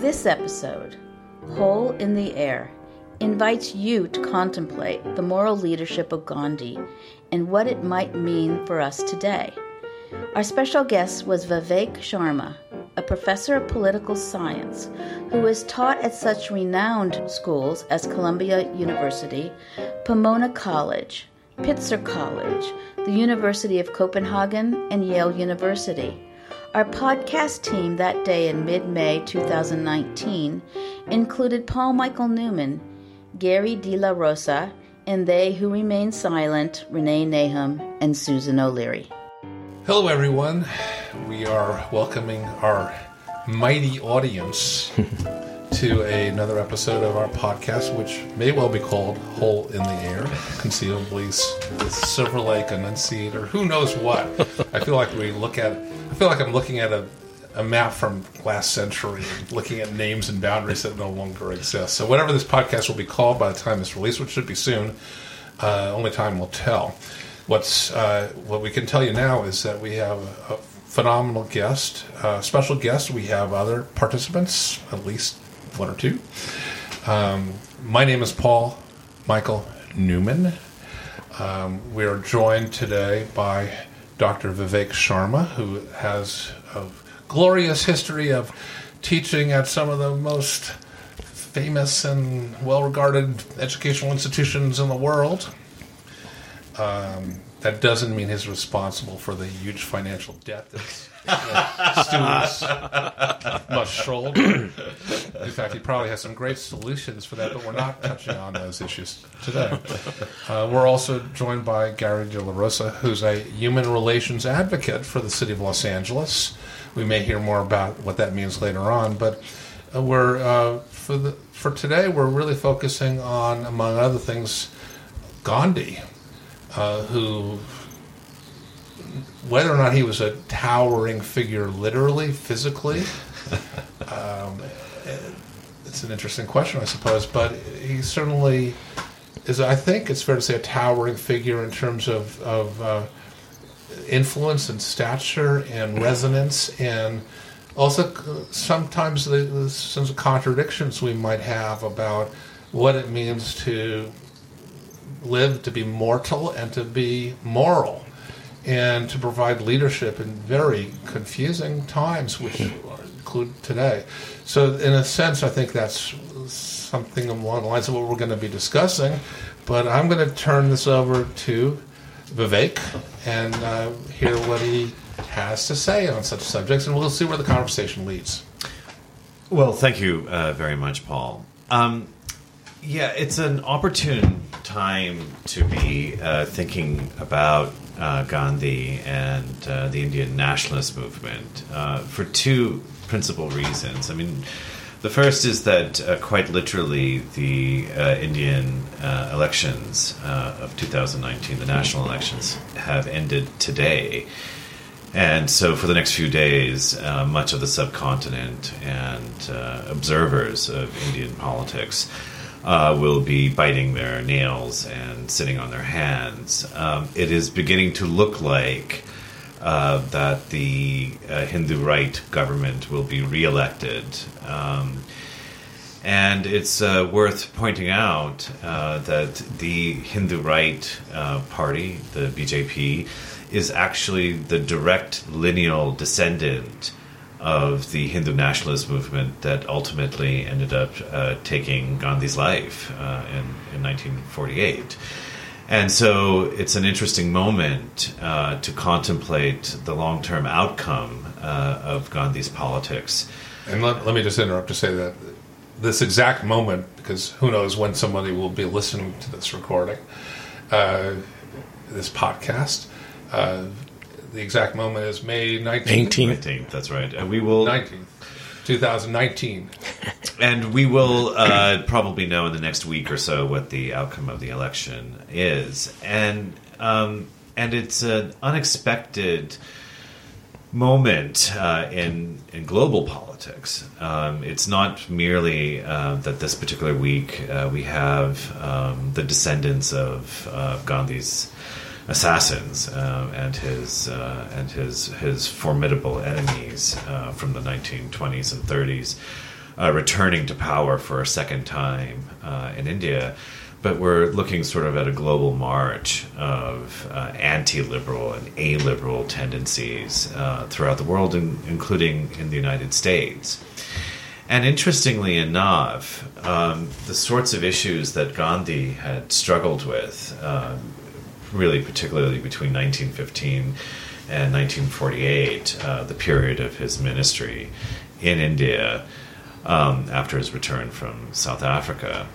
This episode, Hole in the Air invites you to contemplate the moral leadership of Gandhi and what it might mean for us today. Our special guest was Vivek Sharma, a professor of political science who has taught at such renowned schools as Columbia University, Pomona College, Pitzer College, the University of Copenhagen, and Yale University. Our podcast team that day in mid May 2019 included Paul Michael Newman, Gary De La Rosa, and they who remain silent, Renee Nahum and Susan O'Leary. Hello, everyone. We are welcoming our mighty audience to another episode of our podcast, which may well be called Hole in the Air, conceivably Silver Lake Enunciator, who knows what. I feel like we look at, I feel like I'm looking at a, a map from last century, looking at names and boundaries that no longer exist. So, whatever this podcast will be called by the time it's released, which should be soon, uh, only time will tell. What's uh, what we can tell you now is that we have a phenomenal guest, uh, special guest. We have other participants, at least one or two. Um, my name is Paul Michael Newman. Um, we are joined today by Dr. Vivek Sharma, who has a glorious history of teaching at some of the most famous and well regarded educational institutions in the world. Um, that doesn't mean he's responsible for the huge financial debt that students must shoulder. In fact, he probably has some great solutions for that, but we're not touching on those issues today. Uh, we're also joined by Gary De La Rosa, who's a human relations advocate for the city of Los Angeles. We may hear more about what that means later on, but uh, we're uh, for the for today we're really focusing on, among other things, Gandhi uh, who, whether or not he was a towering figure, literally, physically, um, it's an interesting question, I suppose. But he certainly is. I think it's fair to say a towering figure in terms of, of uh, influence and stature and resonance and also sometimes the, the sense of contradictions we might have about what it means to live to be mortal and to be moral and to provide leadership in very confusing times, which include today. So, in a sense, I think that's something along the lines of what we're going to be discussing. But I'm going to turn this over to Vivek and uh, hear what he has to say on such subjects, and we'll see where the conversation leads. Well, thank you uh, very much, Paul. Um, yeah, it's an opportune time to be uh, thinking about uh, Gandhi and uh, the Indian nationalist movement uh, for two principal reasons. I mean, the first is that uh, quite literally the uh, Indian elections of 2019, the national elections, have ended today. And so, for the next few days, uh, much of the subcontinent and uh, observers of Indian politics uh, will be biting their nails and sitting on their hands. Um, it is beginning to look like uh, that the uh, Hindu right government will be reelected. Um, and it's uh, worth pointing out uh, that the Hindu right uh, party, the BJP, is actually the direct lineal descendant of the Hindu nationalist movement that ultimately ended up uh, taking Gandhi's life uh, in, in 1948. And so it's an interesting moment uh, to contemplate the long term outcome uh, of Gandhi's politics. And let, let, me just interrupt to say that this exact moment, because who knows when somebody will be listening to this recording, uh, this podcast uh, the exact moment is May 19th. 19th, that's right. And we will. 19th. 2019. and we will uh, probably know in the next week or so what the outcome of the election is. And um, and it's an unexpected moment uh, in in global politics. Um, it's not merely uh, that this particular week uh, we have um, the descendants of uh, Gandhi's assassins uh, and his uh, and his his formidable enemies uh, from the 1920s and 30s. uh, returning to power for a second time uh, in India. But we're looking sort of at a global march of uh, anti liberal and a liberal tendencies throughout the world, in, including in the United States. And interestingly enough, um, the sorts of issues that Gandhi had struggled with, um, really particularly between 1915 and 1948, uh, the period of his ministry in India um, after his return from South Africa.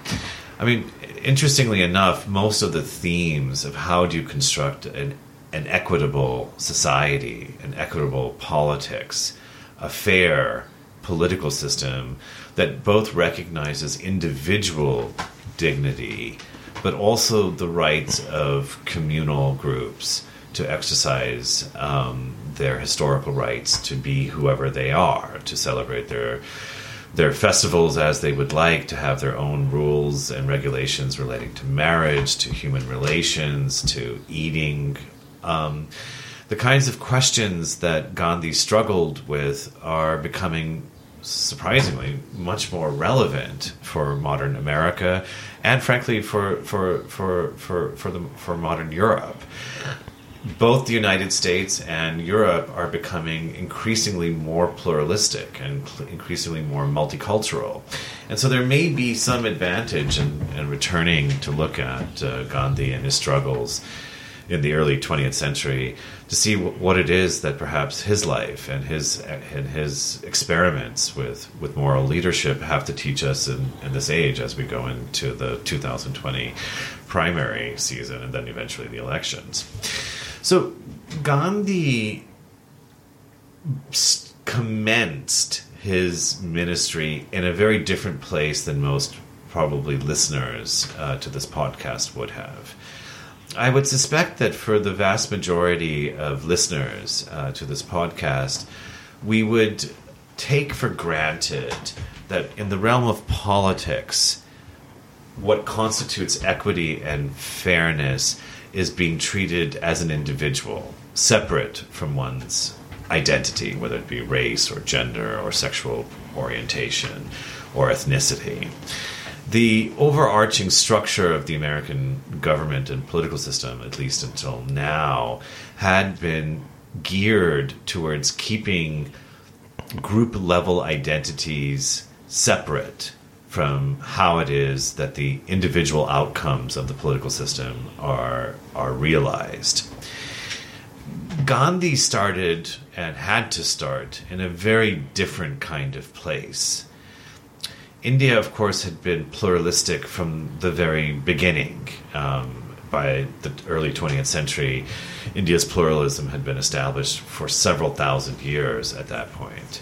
I mean, interestingly enough, most of the themes of how do you construct an, an equitable society, an equitable politics, a fair political system that both recognizes individual dignity, but also the rights of communal groups to exercise um, their historical rights to be whoever they are, to celebrate their their festivals as they would like, to have their own rules and regulations relating to marriage, to human relations, to eating. Um, the kinds of questions that Gandhi struggled with are becoming surprisingly much more relevant for modern America and frankly for for for for for the for modern Europe. Both the United States and Europe are becoming increasingly more pluralistic and increasingly more multicultural. And so there may be some advantage in, in returning to look at uh, Gandhi and his struggles in the early 20th century to see w- what it is that perhaps his life and his and his experiments with, with moral leadership have to teach us in, in this age as we go into the 2020 primary season and then eventually the elections. So Gandhi commenced his ministry in a very different place than most probably listeners uh, to this podcast would have. I would suspect that for the vast majority of listeners uh, to this podcast, we would take for granted that in the realm of politics, what constitutes equity and fairness is being treated as an individual, separate from one's identity, whether it be race or gender or sexual orientation or ethnicity the overarching structure of the American government and political system, at least until now, had been geared towards keeping group level identities separate from how it is that the individual outcomes of the political system are are realized. Gandhi started and had to start in a very different kind of place India, of course, had been pluralistic from the very beginning. Um, by the early 20th century, India's pluralism had been established for several thousand years at that point.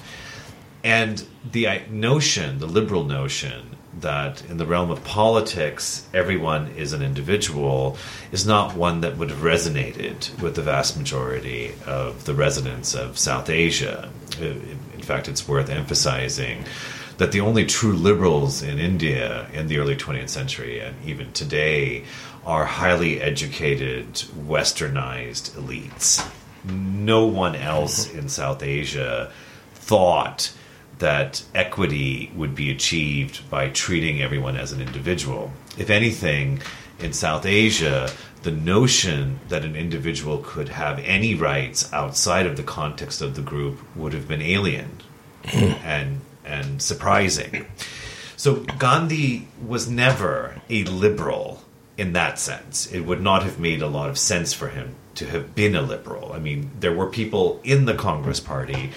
And the notion, the liberal notion, that in the realm of politics, everyone is an individual, is not one that would have resonated with the vast majority of the residents of South Asia. In fact, it's worth emphasizing that the only true liberals in India in the early 20th century and even today are highly educated, westernized elites. No one else mm-hmm. in South Asia thought that equity would be achieved by treating everyone as an individual. If anything, in South Asia, the notion that an individual could have any rights outside of the context of the group would have been alien hmm. and and surprising. So Gandhi was never a liberal in that sense. It would not have made a lot of sense for him to have been a liberal. I mean, there were people in the Congress Party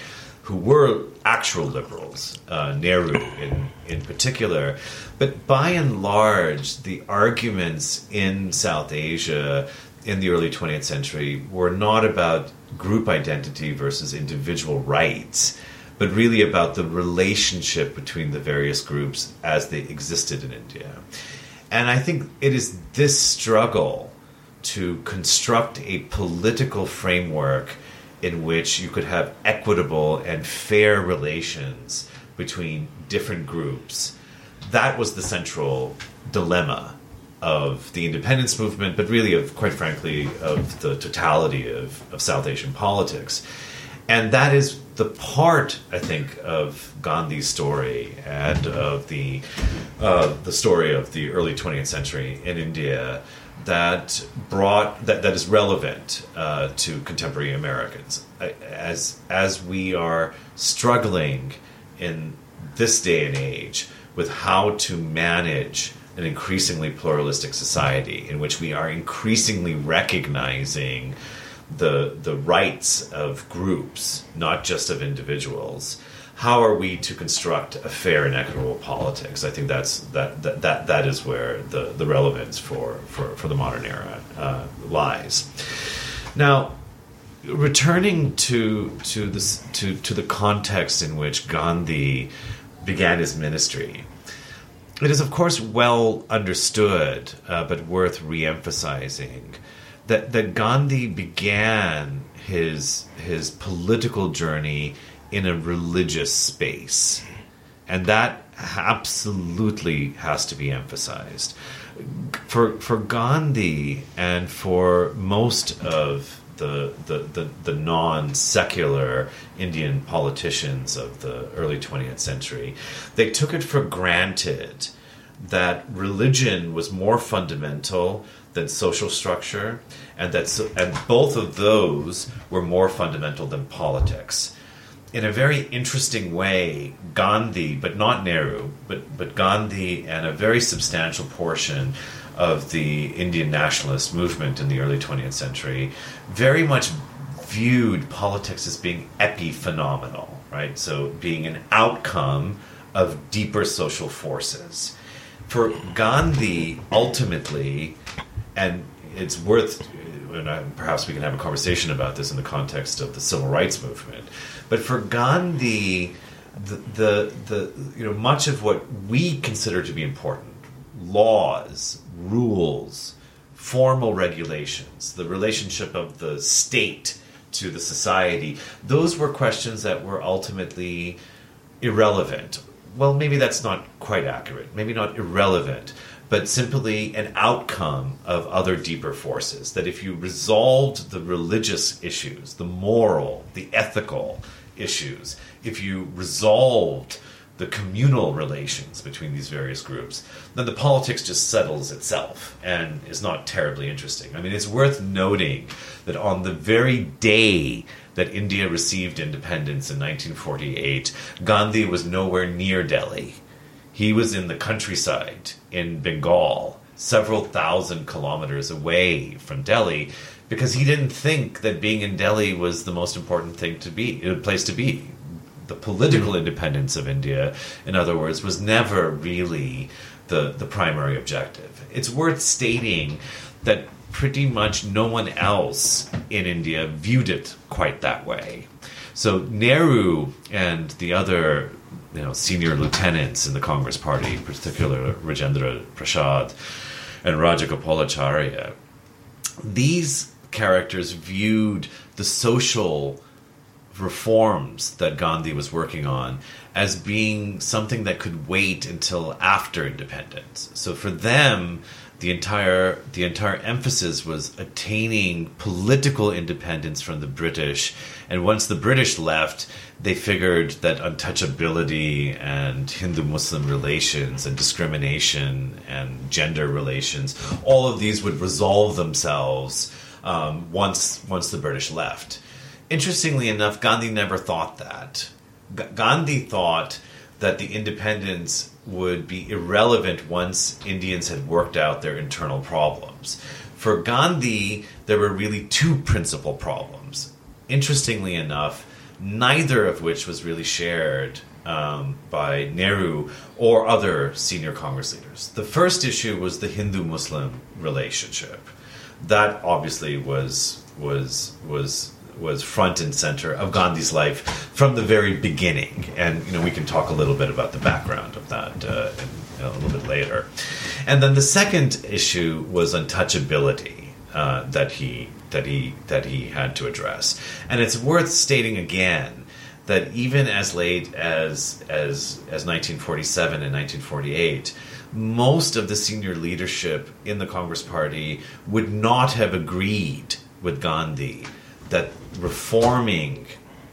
who were actual liberals, uh, Nehru in, in particular. But by and large, the arguments in South Asia in the early 20th century were not about group identity versus individual rights but really about the relationship between the various groups as they existed in India. And I think it is this struggle to construct a political framework in which you could have equitable and fair relations between different groups. That was the central dilemma of the independence movement, but really of, quite frankly, of the totality of, of South Asian politics. And that is the part I think of Gandhi's story and of the uh, the story of the early 20th century in India that brought that, that is relevant uh, to contemporary Americans. As as we are struggling in this day and age with how to manage an increasingly pluralistic society in which we are increasingly recognizing the the rights of groups, not just of individuals. How are we to construct a fair and equitable politics? I think that's that that that, that is where the, the relevance for, for, for the modern era uh, lies. Now, returning to to this to, to the context in which Gandhi began his ministry, it is of course well understood, uh, but worth re-emphasizing that that Gandhi began his his political journey in a religious space, and that absolutely has to be emphasized. For for Gandhi and for most of the the, the, the non secular Indian politicians of the early 20th century, they took it for granted that religion was more fundamental than social structure, and that so, and both of those were more fundamental than politics. In a very interesting way, Gandhi, but not Nehru, but but Gandhi and a very substantial portion of the Indian nationalist movement in the early 20th century, very much viewed politics as being epiphenomenal, right? So being an outcome of deeper social forces. For Gandhi, ultimately, and it's worth and I, perhaps we can have a conversation about this in the context of the civil rights movement. But for Gandhi, the, the, the you know much of what we consider to be important, laws, rules, formal regulations, the relationship of the state to the society, those were questions that were ultimately irrelevant. Well, maybe that's not quite accurate. Maybe not irrelevant but simply an outcome of other deeper forces. That if you resolved the religious issues, the moral, the ethical issues, if you resolved the communal relations between these various groups, then the politics just settles itself and is not terribly interesting. I mean, it's worth noting that on the very day that India received independence in 1948, Gandhi was nowhere near Delhi. He was in the countryside in Bengal, several thousand kilometers away from Delhi, because he didn't think that being in Delhi was the most important thing to be, a place to be. The political hmm. independence of India, in other words, was never really the, the primary objective. It's worth stating that pretty much no one else in India viewed it quite that way. So Nehru and the other you know senior lieutenants in the Congress Party, particularly Rajendra Prasad and Rajagopalacharya. These characters viewed the social reforms that Gandhi was working on as being something that could wait until after independence. So for them, the entire the entire emphasis was attaining political independence from the British. And once the British left, they figured that untouchability and Hindu Muslim relations and discrimination and gender relations, all of these would resolve themselves um, once once the British left. Interestingly enough, Gandhi never thought that. G- Gandhi thought that the independence would be irrelevant once Indians had worked out their internal problems. For Gandhi, there were really two principal problems. Interestingly enough, neither of which was really shared um, by Nehru or other senior Congress leaders. The first issue was the Hindu-Muslim relationship. That obviously was was was was front and center of Gandhi's life from the very beginning, and you know we can talk a little bit about the background of that uh, a little bit later. And then the second issue was untouchability uh, that he that he that he had to address, and it's worth stating again that even as late as as as 1947 and 1948 most of the senior leadership in the Congress Party would not have agreed with Gandhi that reforming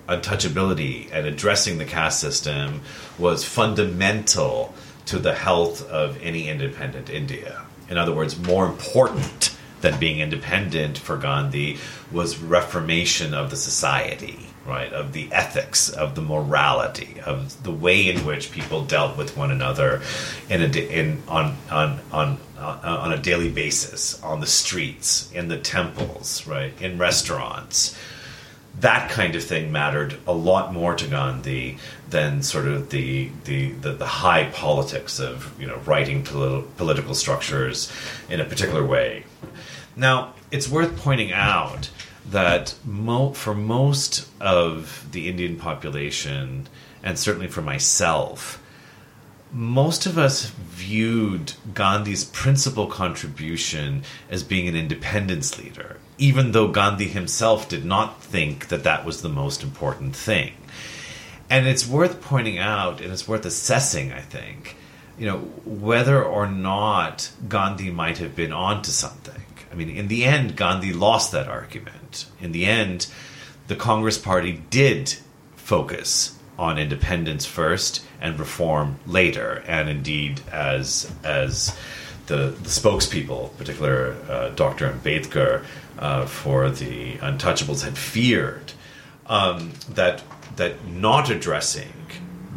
untouchability and addressing the caste system was fundamental to the health of any independent India. In other words, more important than being independent for Gandhi was reformation of the society, right? Of the ethics, of the morality, of the way in which people dealt with one another in a in on on on uh, on a daily basis on the streets, in the temples, right? In restaurants that kind of thing mattered a lot more to Gandhi than sort of the the, the, the high politics of you know writing pol- political structures in a particular way. Now, it's worth pointing out that mo- for most of the Indian population, and certainly for myself, most of us viewed Gandhi's principal contribution as being an independence leader, even though Gandhi himself did not think that that was the most important thing. And it's worth pointing out, and it's worth assessing, I think, you know, whether or not Gandhi might have been onto something. I mean, in the end, Gandhi lost that argument. In the end, the Congress Party did focus on independence first and reform later. And indeed, as as the, the spokespeople, particular uh, Dr. Ambedkar uh, for the Untouchables, had feared um, that that not addressing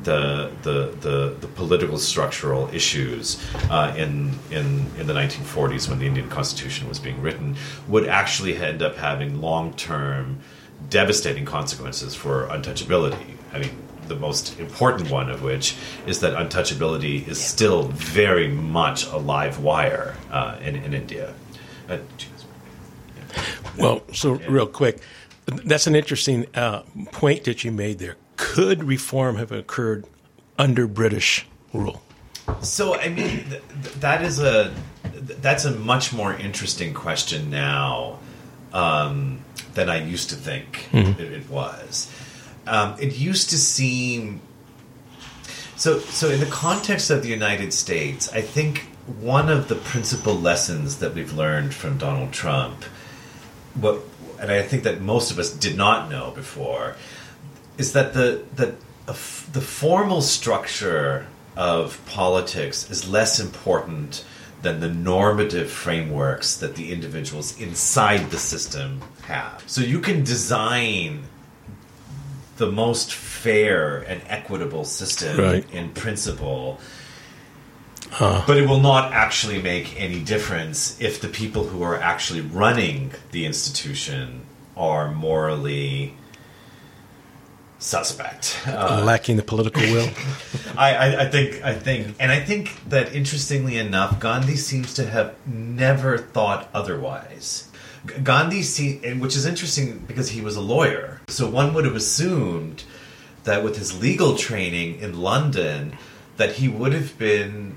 the the the, the political structural issues uh, in in in the 1940s when the Indian Constitution was being written would actually end up having long term devastating consequences for untouchability. I mean, the most important one of which is that untouchability is still very much a live wire uh, in, in India. Uh, well, so real quick, that's an interesting uh, point that you made there. Could reform have occurred under British rule? So, I mean, th- that is a that's a much more interesting question now um, than I used to think mm-hmm. it, it was. Um, it used to seem so. So, in the context of the United States, I think one of the principal lessons that we've learned from Donald Trump, what, and I think that most of us did not know before, is that the the the formal structure of politics is less important than the normative frameworks that the individuals inside the system have. So you can design the most fair and equitable system right. in principle. Huh. But it will not actually make any difference if the people who are actually running the institution are morally suspect, uh, lacking the political will. I, I, I, think, I think, and I think that interestingly enough, Gandhi seems to have never thought otherwise. Gandhi, see, which is interesting because he was a lawyer, so one would have assumed that with his legal training in London, that he would have been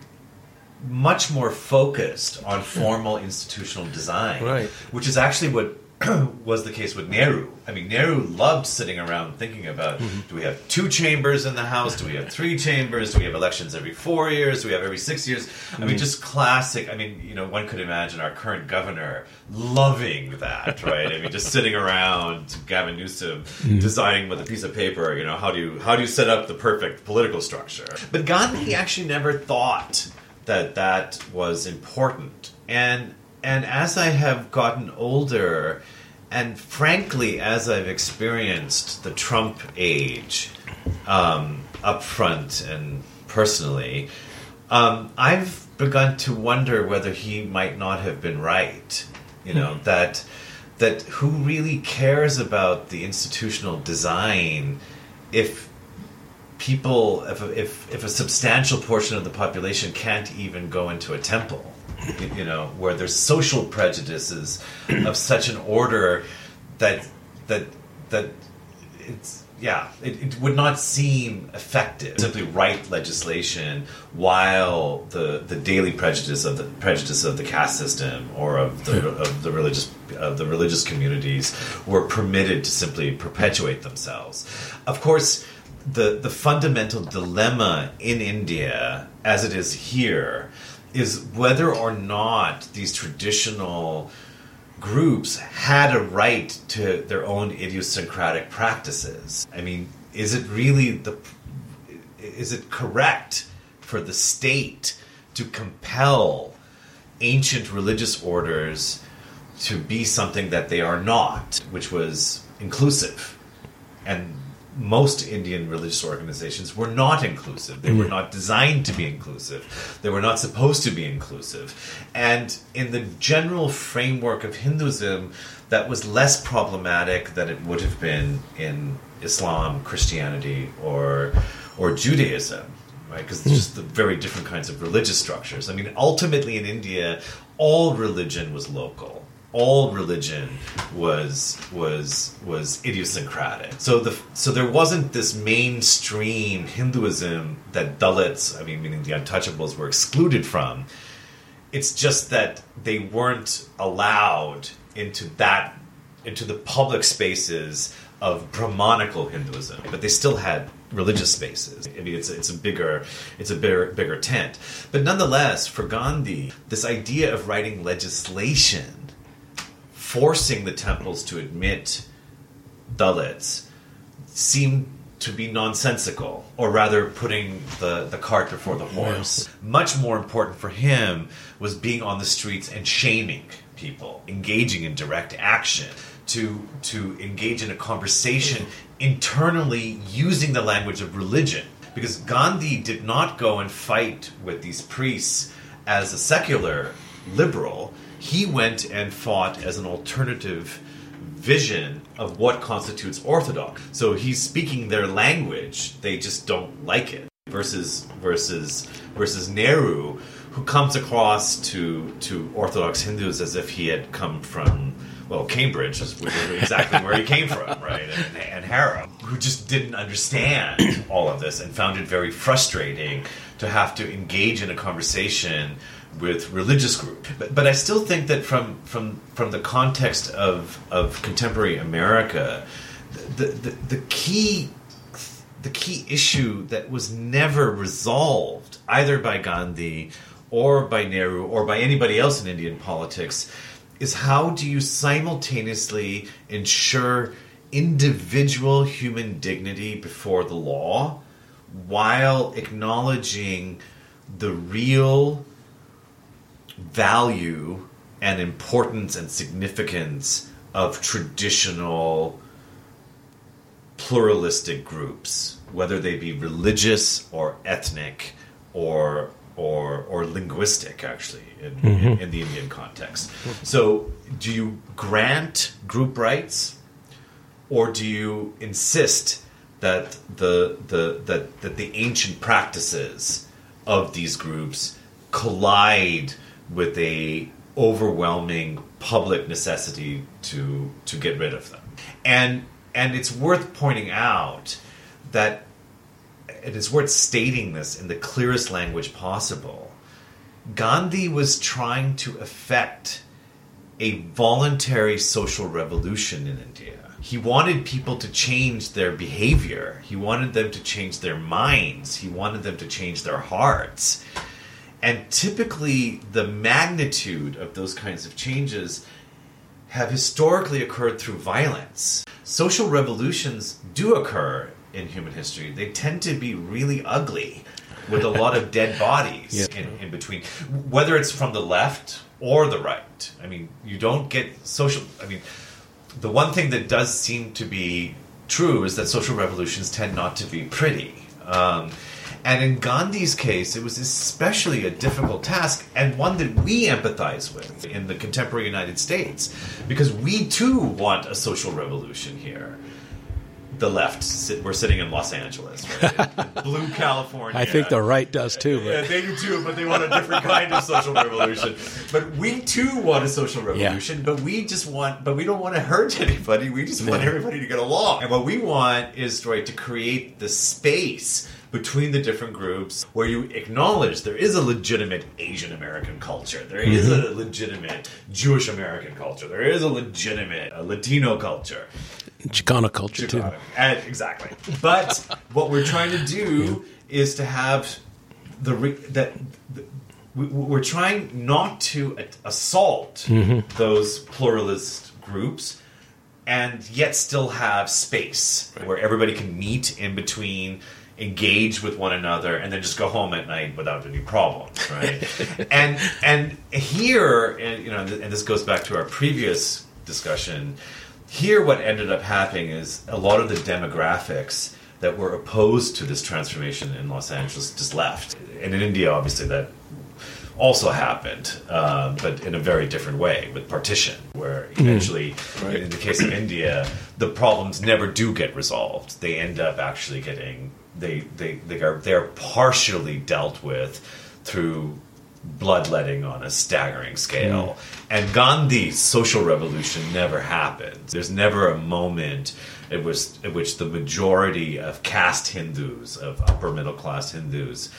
much more focused on formal institutional design, right. which is actually what was the case with Nehru. I mean, Nehru loved sitting around thinking about mm-hmm. do we have two chambers in the House? Do we have three chambers? Do we have elections every four years? Do we have every six years? Mm-hmm. I mean, mm-hmm. just classic. I mean, you know, one could imagine our current governor loving that, right? I mean, just sitting around Gavin Newsom mm-hmm. designing with a piece of paper, you know, how do you how do you set up the perfect political structure? But Gandhi actually never thought that that was important. And and as I have gotten older, and frankly, as I've experienced the Trump age um, up front and personally, um, I've begun to wonder whether he might not have been right. You know hmm. that that who really cares about the institutional design if people if if if a substantial portion of the population can't even go into a temple you know, where there's social prejudices of such an order that that that it's yeah, it, it, would not seem effective simply write legislation while the the daily prejudice of the prejudice of the caste system or of the of the religious of the religious communities were permitted to simply perpetuate themselves. Of course, the the fundamental dilemma in India, as it is here, is whether or not these traditional groups had a right to their own idiosyncratic practices. I mean, is it really the is it correct for the state to compel ancient religious orders to be something that they are not, which was inclusive? And most Indian religious organizations were not inclusive. They were hmm. not designed to be inclusive. They were not supposed to be inclusive. And in the general framework of Hinduism, that was less problematic than it would have been in Islam, Christianity, or or Judaism, right? Because it's hmm. just the very different kinds of religious structures. I mean, ultimately in India, all religion was local all religion was was was idiosyncratic. So the so there wasn't this mainstream Hinduism that Dalits, I mean, meaning the untouchables, were excluded from. It's just that they weren't allowed into that into the public spaces of Brahmanical Hinduism, but they still had religious spaces. I mean, it's it's a bigger it's a bigger bigger tent. But nonetheless, for Gandhi, this idea of writing legislation forcing the temples to admit Dalits seemed to be nonsensical, or rather putting the, the cart before the horse. Much more important for him was being on the streets and shaming people, engaging in direct action, to, to engage in a conversation internally using the language of religion. Because Gandhi did not go and fight with these priests as a secular liberal he went and fought as an alternative vision of what constitutes orthodox. So he's speaking their language, they just don't like it. Versus versus versus Nehru, who comes across to to Orthodox Hindus as if he had come from well, Cambridge is exactly where he came from, right? And, and Harrow, who just didn't understand all of this and found it very frustrating to have to engage in a conversation with religious group. But, but I still think that from from from the context of of contemporary America, the, the, the key the key issue that was never resolved either by Gandhi or by Nehru or by anybody else in Indian politics is how do you simultaneously ensure individual human dignity before the law while acknowledging the real value and importance and significance of traditional pluralistic groups, whether they be religious or ethnic or or or linguistic, actually, in, mm-hmm. in, in the Indian context. So, do you grant group rights, or do you insist that the the that that the ancient practices of these groups collide with a overwhelming public necessity to to get rid of them. And and it's worth pointing out that it is worth stating this in the clearest language possible. Gandhi was trying to effect a voluntary social revolution in India. He wanted people to change their behavior. He wanted them to change their minds. He wanted them to change their hearts. And typically, the magnitude of those kinds of changes have historically occurred through violence. Social revolutions do occur in human history. They tend to be really ugly with a lot of dead bodies yeah. in, in between, whether it's from the left or the right. I mean, you don't get social. I mean, the one thing that does seem to be true is that social revolutions tend not to be pretty. Um, and in Gandhi's case, it was especially a difficult task and one that we empathize with in the contemporary United States because we too want a social revolution here. The left, sit, we're sitting in Los Angeles, right? blue California. I think the right does too. But. Yeah, they do too, but they want a different kind of social revolution. But we too want a social revolution, yeah. but we just want, but we don't want to hurt anybody. We just want yeah. everybody to get along. And what we want is right to create the space between the different groups where you acknowledge there is a legitimate Asian American culture, there mm-hmm. is a legitimate Jewish American culture, there is a legitimate a Latino culture. Chicano culture Chicano. too. And, exactly. But what we're trying to do is to have the that we, we're trying not to assault Mm-hmm. those pluralist groups and yet still have space where everybody can meet in between engage with one another and then just go home at night without any problems right? And and here and, you know and this goes back to our previous discussion here what ended up happening is a lot of the demographics that were opposed to this transformation in los angeles just left. And in india obviously that also happened, um, but in a very different way with partition, where eventually, in the case of India, the problems never do get resolved. They end up actually getting they they they are they're partially dealt with through bloodletting on a staggering scale. And Gandhi's social revolution never happened. There's never a moment it was at which the majority of caste Hindus, of upper middle class Hindus,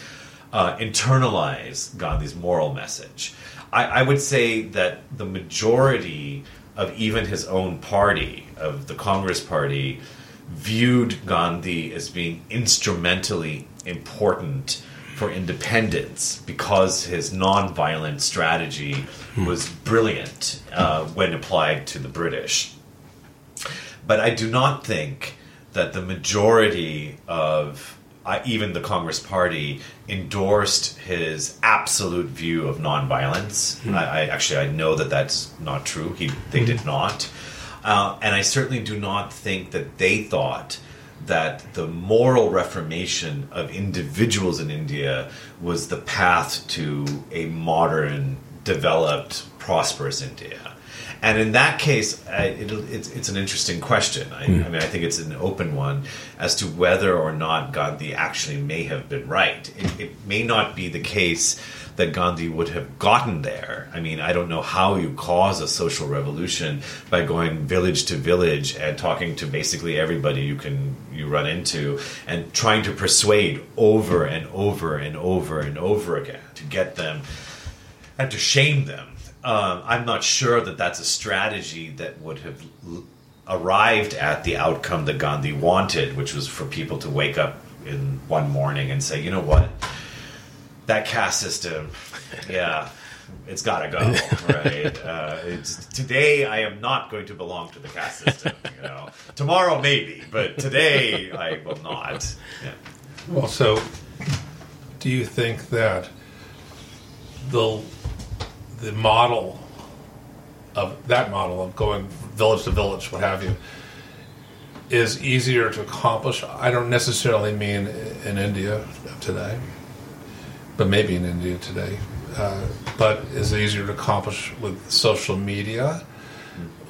uh, internalize Gandhi's moral message. I, I would say that the majority of even his own party, of the Congress Party, viewed Gandhi as being instrumentally important for independence because his nonviolent strategy was brilliant uh, when applied to the British. But I do not think that the majority of uh, even the Congress Party endorsed his absolute view of nonviolence. I, I actually I know that that's not true. He they did not, uh, and I certainly do not think that they thought that the moral reformation of individuals in India was the path to a modern, developed, prosperous India. And in that case, I, it, it's, it's an interesting question. I, I mean, I think it's an open one as to whether or not Gandhi actually may have been right. It, it may not be the case that Gandhi would have gotten there. I mean, I don't know how you cause a social revolution by going village to village and talking to basically everybody you can you run into and trying to persuade over and over and over and over again to get them and to shame them. Um, I'm not sure that that's a strategy that would have l- arrived at the outcome that Gandhi wanted, which was for people to wake up in one morning and say, you know what, that caste system, yeah, it's got to go, right? Uh, it's, today, I am not going to belong to the caste system. You know, tomorrow maybe, but today I will not. Yeah. Well, so do you think that the the model of that model of going village to village, what have you, is easier to accomplish? I don't necessarily mean in India today, but maybe in India today. Uh, but is it easier to accomplish with social media,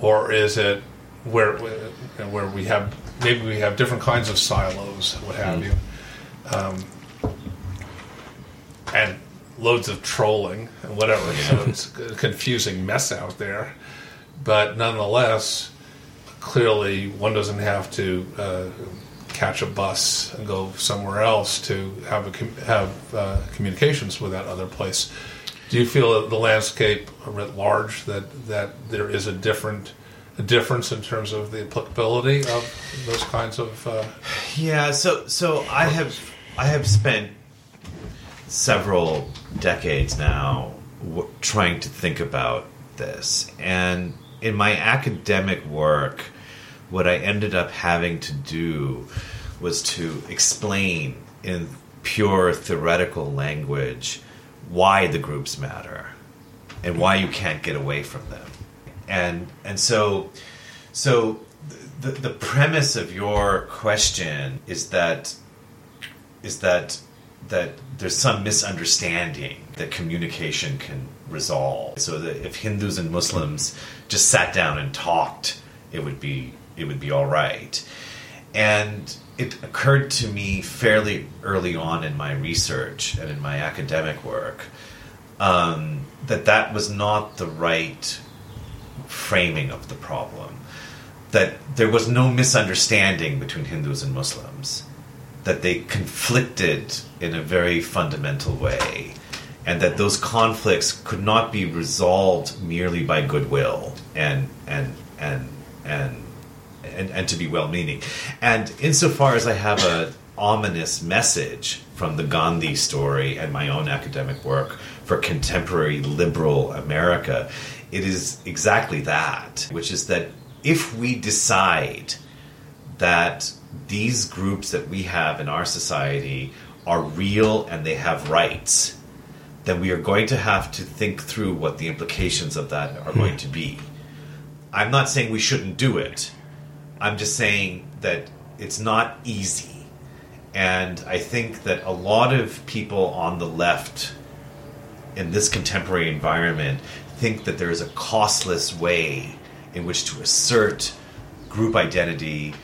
or is it where where we have maybe we have different kinds of silos, what have you? um, and loads of trolling and whatever. So it's a confusing mess out there. But nonetheless, clearly one doesn't have to uh, catch a bus and go somewhere else to have a have uh, communications with that other place. Do you feel that the landscape writ large that that there is a different a difference in terms of the applicability of those kinds of uh, Yeah, so so I have I have spent several decades now w- trying to think about this, and in my academic work, what I ended up having to do was to explain in pure theoretical language why the groups matter and why you can't get away from them, and and so so the, the premise of your question is that is that that there's some misunderstanding that communication can resolve. So that if Hindus and Muslims just sat down and talked, it would be it would be all right. And it occurred to me fairly early on in my research and in my academic work um, that that was not the right framing of the problem. That there was no misunderstanding between Hindus and Muslims that they conflicted in a very fundamental way, and that those conflicts could not be resolved merely by goodwill and and and and and, and to be well-meaning. And insofar as I have a ominous message from the Gandhi story and my own academic work for contemporary liberal America, it is exactly that, which is that if we decide that these groups that we have in our society are real and they have rights, then we are going to have to think through what the implications of that are hmm. going to be. I'm not saying we shouldn't do it. I'm just saying that it's not easy. And I think that a lot of people on the left in this contemporary environment think that there is a costless way in which to assert group identity.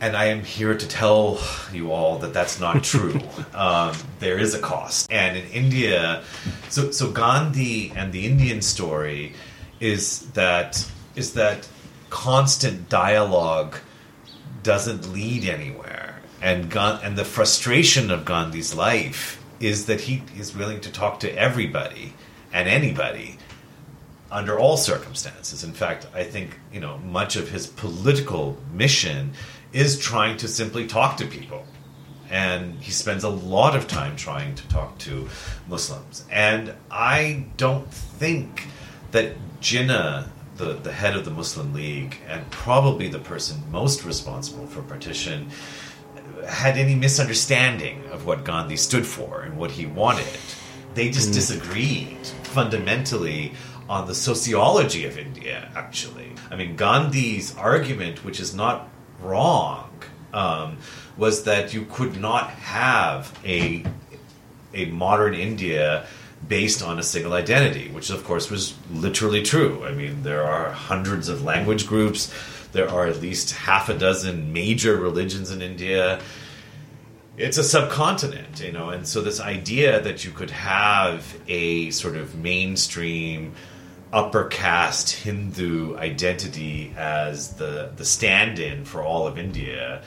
And I am here to tell you all that that's not true. um, there is a cost. And in India, so, so Gandhi and the Indian story is that is that constant dialogue doesn't lead anywhere. And Gan- and the frustration of Gandhi's life is that he is willing to talk to everybody and anybody under all circumstances. In fact, I think you know much of his political mission is trying to simply talk to people. And he spends a lot of time trying to talk to Muslims. And I don't think that Jinnah, the, the head of the Muslim League, and probably the person most responsible for partition, had any misunderstanding of what Gandhi stood for and what he wanted. They just disagreed fundamentally on the sociology of India, actually. I mean, Gandhi's argument, which is not wrong, um, was that you could not have a, a modern India based on a single identity, which of course was literally true. I mean, there are hundreds of language groups, there are at least half a dozen major religions in India. It's a subcontinent, you know, and so this idea that you could have a sort of mainstream upper caste Hindu identity as the the stand-in for all of India,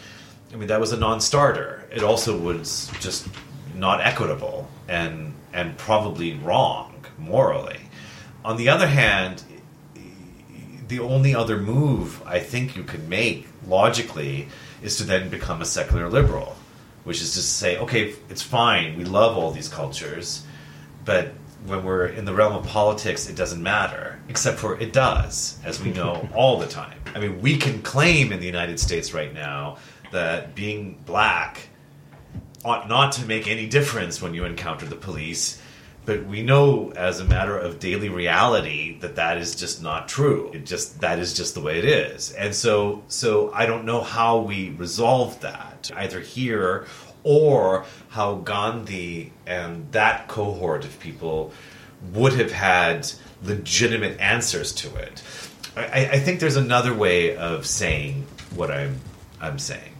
I mean that was a non-starter. It also was just not equitable and and probably wrong morally. On the other hand, the only other move I think you could make logically is to then become a secular liberal, which is to say, okay, it's fine, we love all these cultures, but when we're in the realm of politics, it doesn't matter, except for it does, as we know all the time. I mean, we can claim in the United States right now that being black ought not to make any difference when you encounter the police. But we know, as a matter of daily reality, that that is just not true. It just that is just the way it is, and so so I don't know how we resolve that either here or how Gandhi and that cohort of people would have had legitimate answers to it. I, I think there's another way of saying what I'm I'm saying,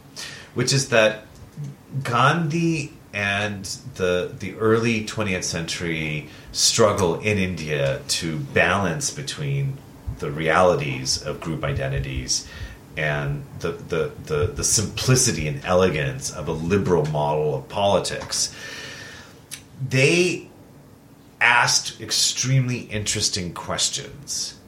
which is that Gandhi and the the early 20th century struggle in India to balance between the realities of group identities and the, the, the, the simplicity and elegance of a liberal model of politics. They asked extremely interesting questions,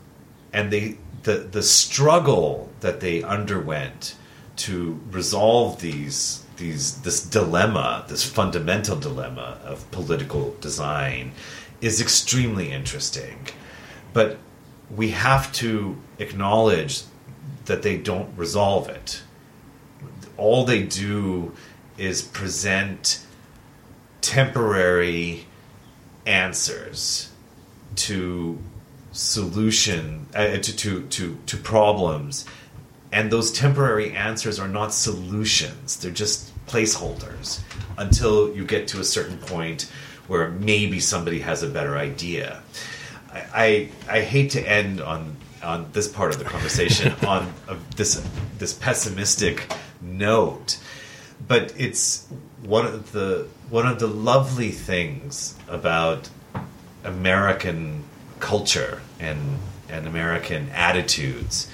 and they the the struggle that they underwent to resolve these these this dilemma, this fundamental dilemma of political design, is extremely interesting. But we have to acknowledge that they don't resolve it. All they do is present temporary answers to solution uh, to, to to to problems and those temporary answers are not solutions. They're just placeholders until you get to a certain point where maybe somebody has a better idea. I i, I hate to end on on this part of the conversation on uh, this this pessimistic note but it's one of the one of the lovely things about American culture and and American attitudes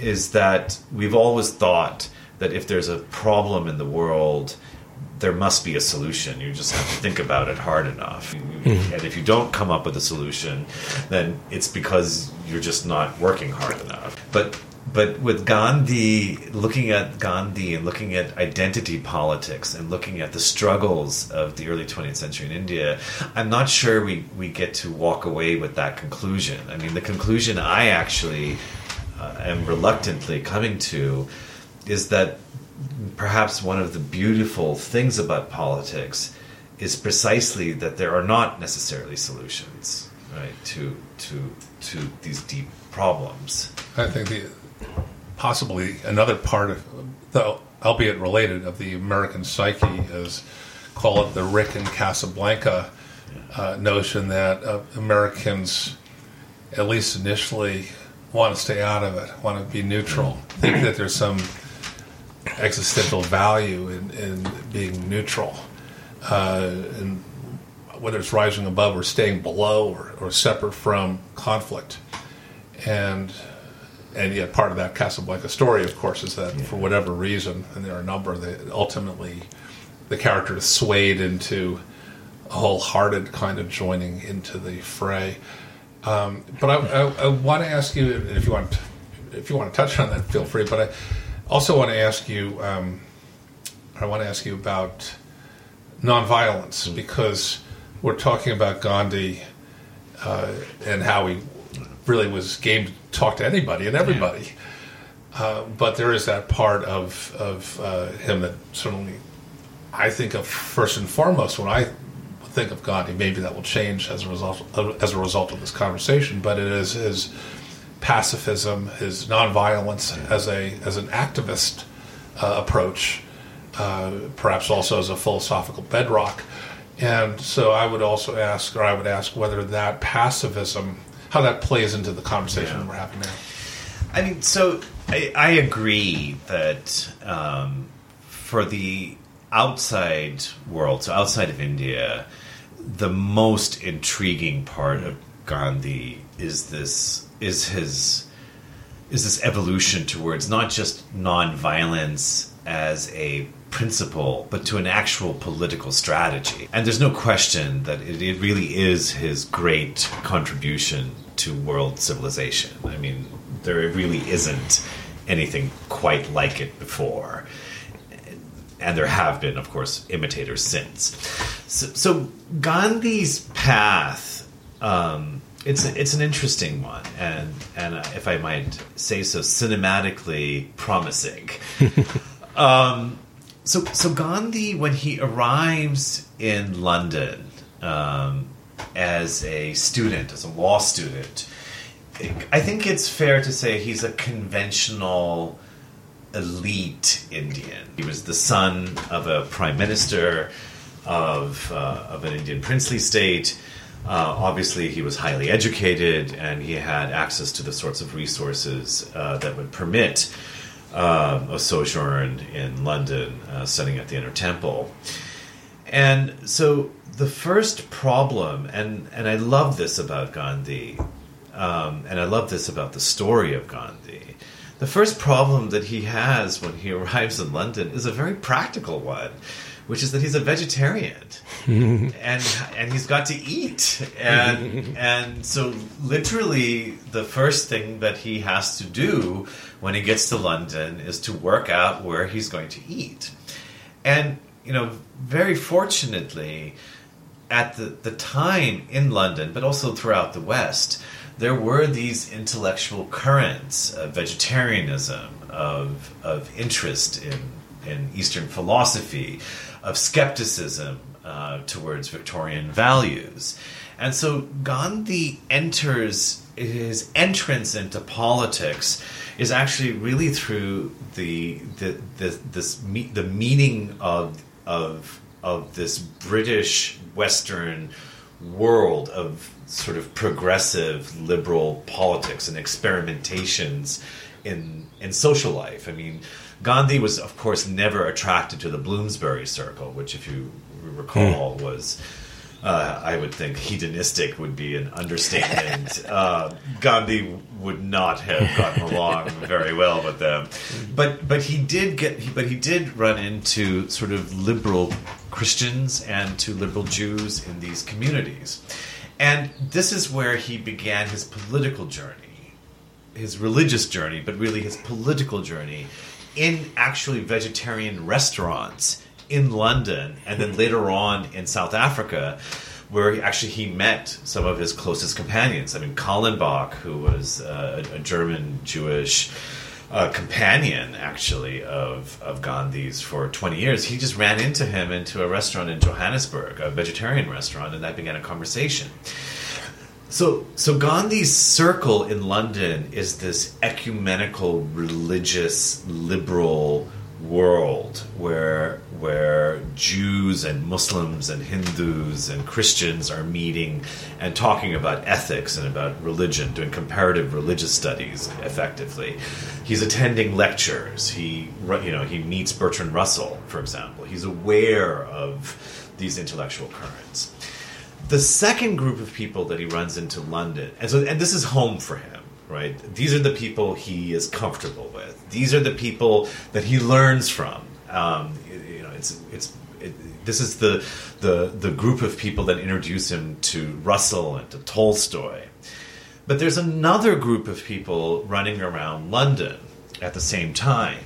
is that we've always thought that if there's a problem in the world, there must be a solution. You just have to think about it hard enough. Mm-hmm. And if you don't come up with a solution, then it's because you're just not working hard enough. But but with Gandhi, looking at Gandhi and looking at identity politics and looking at the struggles of the early 20th century in India, I'm not sure we, we get to walk away with that conclusion. I mean, the conclusion I actually am reluctantly coming to is that perhaps one of the beautiful things about politics is precisely that there are not necessarily solutions right to to to these deep problems. I think the possibly another part of, though albeit related, of the American psyche is call it the Rick and Casablanca uh, notion that uh, Americans, at least initially, want to stay out of it, want to be neutral, think that there's some existential value in, in being neutral, uh, and whether it's rising above or staying below or, or separate from conflict, and and yet part of that Casablanca story, of course, is that yeah. for whatever reason, and there are a number that ultimately the character is swayed into a wholehearted kind of joining into the fray. Um, but I, I, I, want to ask you if you want if you want to touch on that, feel free. But I also want to ask you um, I want to ask you about nonviolence mm-hmm. because we're talking about Gandhi uh, and how he really was game to talk to anybody and everybody. Yeah. Uh, but there is that part of of uh, him that certainly I think of first and foremost when I think of Gandhi. Maybe that will change as a result of, as a result of this conversation. But it is his pacifism, his nonviolence as a as an activist uh, approach, uh, perhaps also as a philosophical bedrock. And so I would also ask, or I would ask, whether that pacifism how that plays into the conversation yeah. we're having now. I mean, so I, I agree that um, for the outside world, so outside of India, the most intriguing part of Gandhi is this is his is this evolution towards not just nonviolence as a principle, but to an actual political strategy. And there's no question that it, it really is his great contribution to world civilization. I mean, there really isn't anything quite like it before. And there have been, of course, imitators since. So, so Gandhi's path, um, it's it's an interesting one, and and uh, if I might say so, cinematically promising. um, so so Gandhi, when he arrives in London, um, as a student, as a law student, I think it's fair to say he's a conventional elite Indian. He was the son of a prime minister of, uh, of an Indian princely state. Uh, obviously, he was highly educated and he had access to the sorts of resources uh, that would permit uh, a sojourn in London, uh, studying at the Inner Temple. And so the first problem, and, and I love this about Gandhi, um, and I love this about the story of Gandhi. The first problem that he has when he arrives in London is a very practical one, which is that he's a vegetarian, and and he's got to eat, and and so literally the first thing that he has to do when he gets to London is to work out where he's going to eat, and you know very fortunately at the, the time in London, but also throughout the West, there were these intellectual currents of vegetarianism, of, of interest in, in Eastern philosophy, of skepticism uh, towards Victorian values. And so Gandhi enters his entrance into politics is actually really through the the the this the meaning of of of this British Western world of sort of progressive liberal politics and experimentations in in social life. I mean, Gandhi was, of course, never attracted to the Bloomsbury Circle, which, if you recall, mm. was uh, I would think hedonistic would be an understatement. uh, Gandhi would not have gotten along very well with them, but but he did get but he did run into sort of liberal Christians and to liberal Jews in these communities, and this is where he began his political journey. his religious journey, but really his political journey in actually vegetarian restaurants in London and then later on in South Africa where he, actually he met some of his closest companions. I mean, Kallenbach, who was uh, a German Jewish uh, companion, actually, of, of Gandhi's for 20 years, he just ran into him into a restaurant in Johannesburg, a vegetarian restaurant, and that began a conversation. So, so Gandhi's circle in London is this ecumenical, religious, liberal world where where Jews and Muslims and Hindus and Christians are meeting and talking about ethics and about religion, doing comparative religious studies effectively. He's attending lectures. He you know he meets Bertrand Russell, for example. He's aware of these intellectual currents. The second group of people that he runs into London, and so and this is home for him right? These are the people he is comfortable with. These are the people that he learns from. Um, it's it's it, this is the the the group of people that introduce him to Russell and to Tolstoy. But there's another group of people running around London at the same time.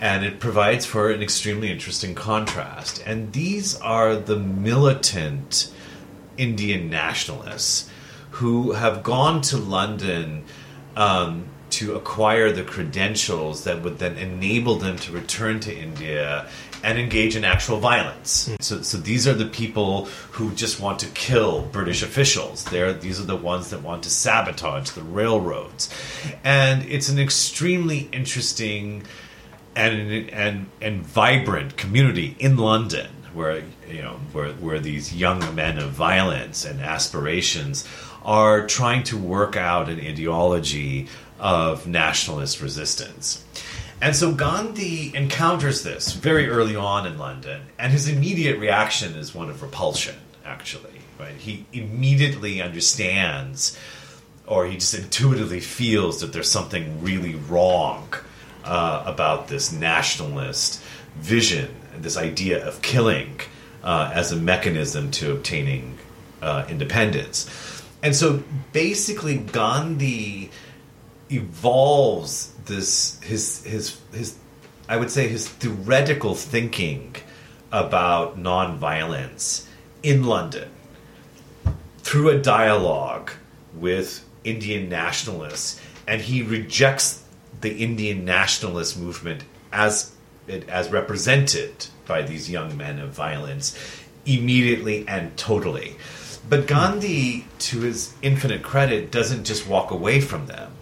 And it provides for an extremely interesting contrast. And these are the militant Indian nationalists who have gone to London um, to acquire the credentials that would then enable them to return to India and engage in actual violence. Mm. So, so these are the people who just want to kill British officials. They're, these are the ones that want to sabotage the railroads. And it's an extremely interesting and, and, and vibrant community in London where, you know, where, where these young men of violence and aspirations are trying to work out an ideology of nationalist resistance. And so Gandhi encounters this very early on in London, and his immediate reaction is one of repulsion, actually. Right? He immediately understands, or he just intuitively feels that there's something really wrong uh, about this nationalist vision, this idea of killing uh, as a mechanism to obtaining uh, independence. And so basically, Gandhi evolves this his his his I would say his theoretical thinking about nonviolence in London through a dialogue with Indian nationalists, and he rejects the Indian nationalist movement as it, as represented by these young men of violence immediately and totally. But Gandhi, to his infinite credit, doesn't just walk away from them.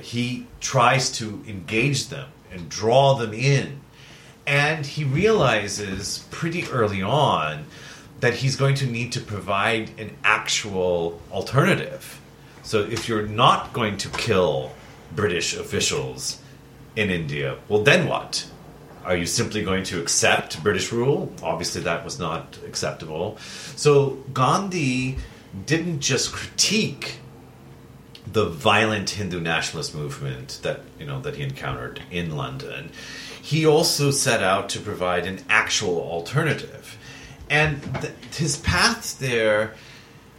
He tries to engage them and draw them in. And he realizes pretty early on that he's going to need to provide an actual alternative. So if you're not going to kill British officials in India, well, then what? Are you simply going to accept British rule? Obviously, that was not acceptable. So Gandhi didn't just critique the violent Hindu nationalist movement that you know that he encountered in London. He also set out to provide an actual alternative, and th- his path there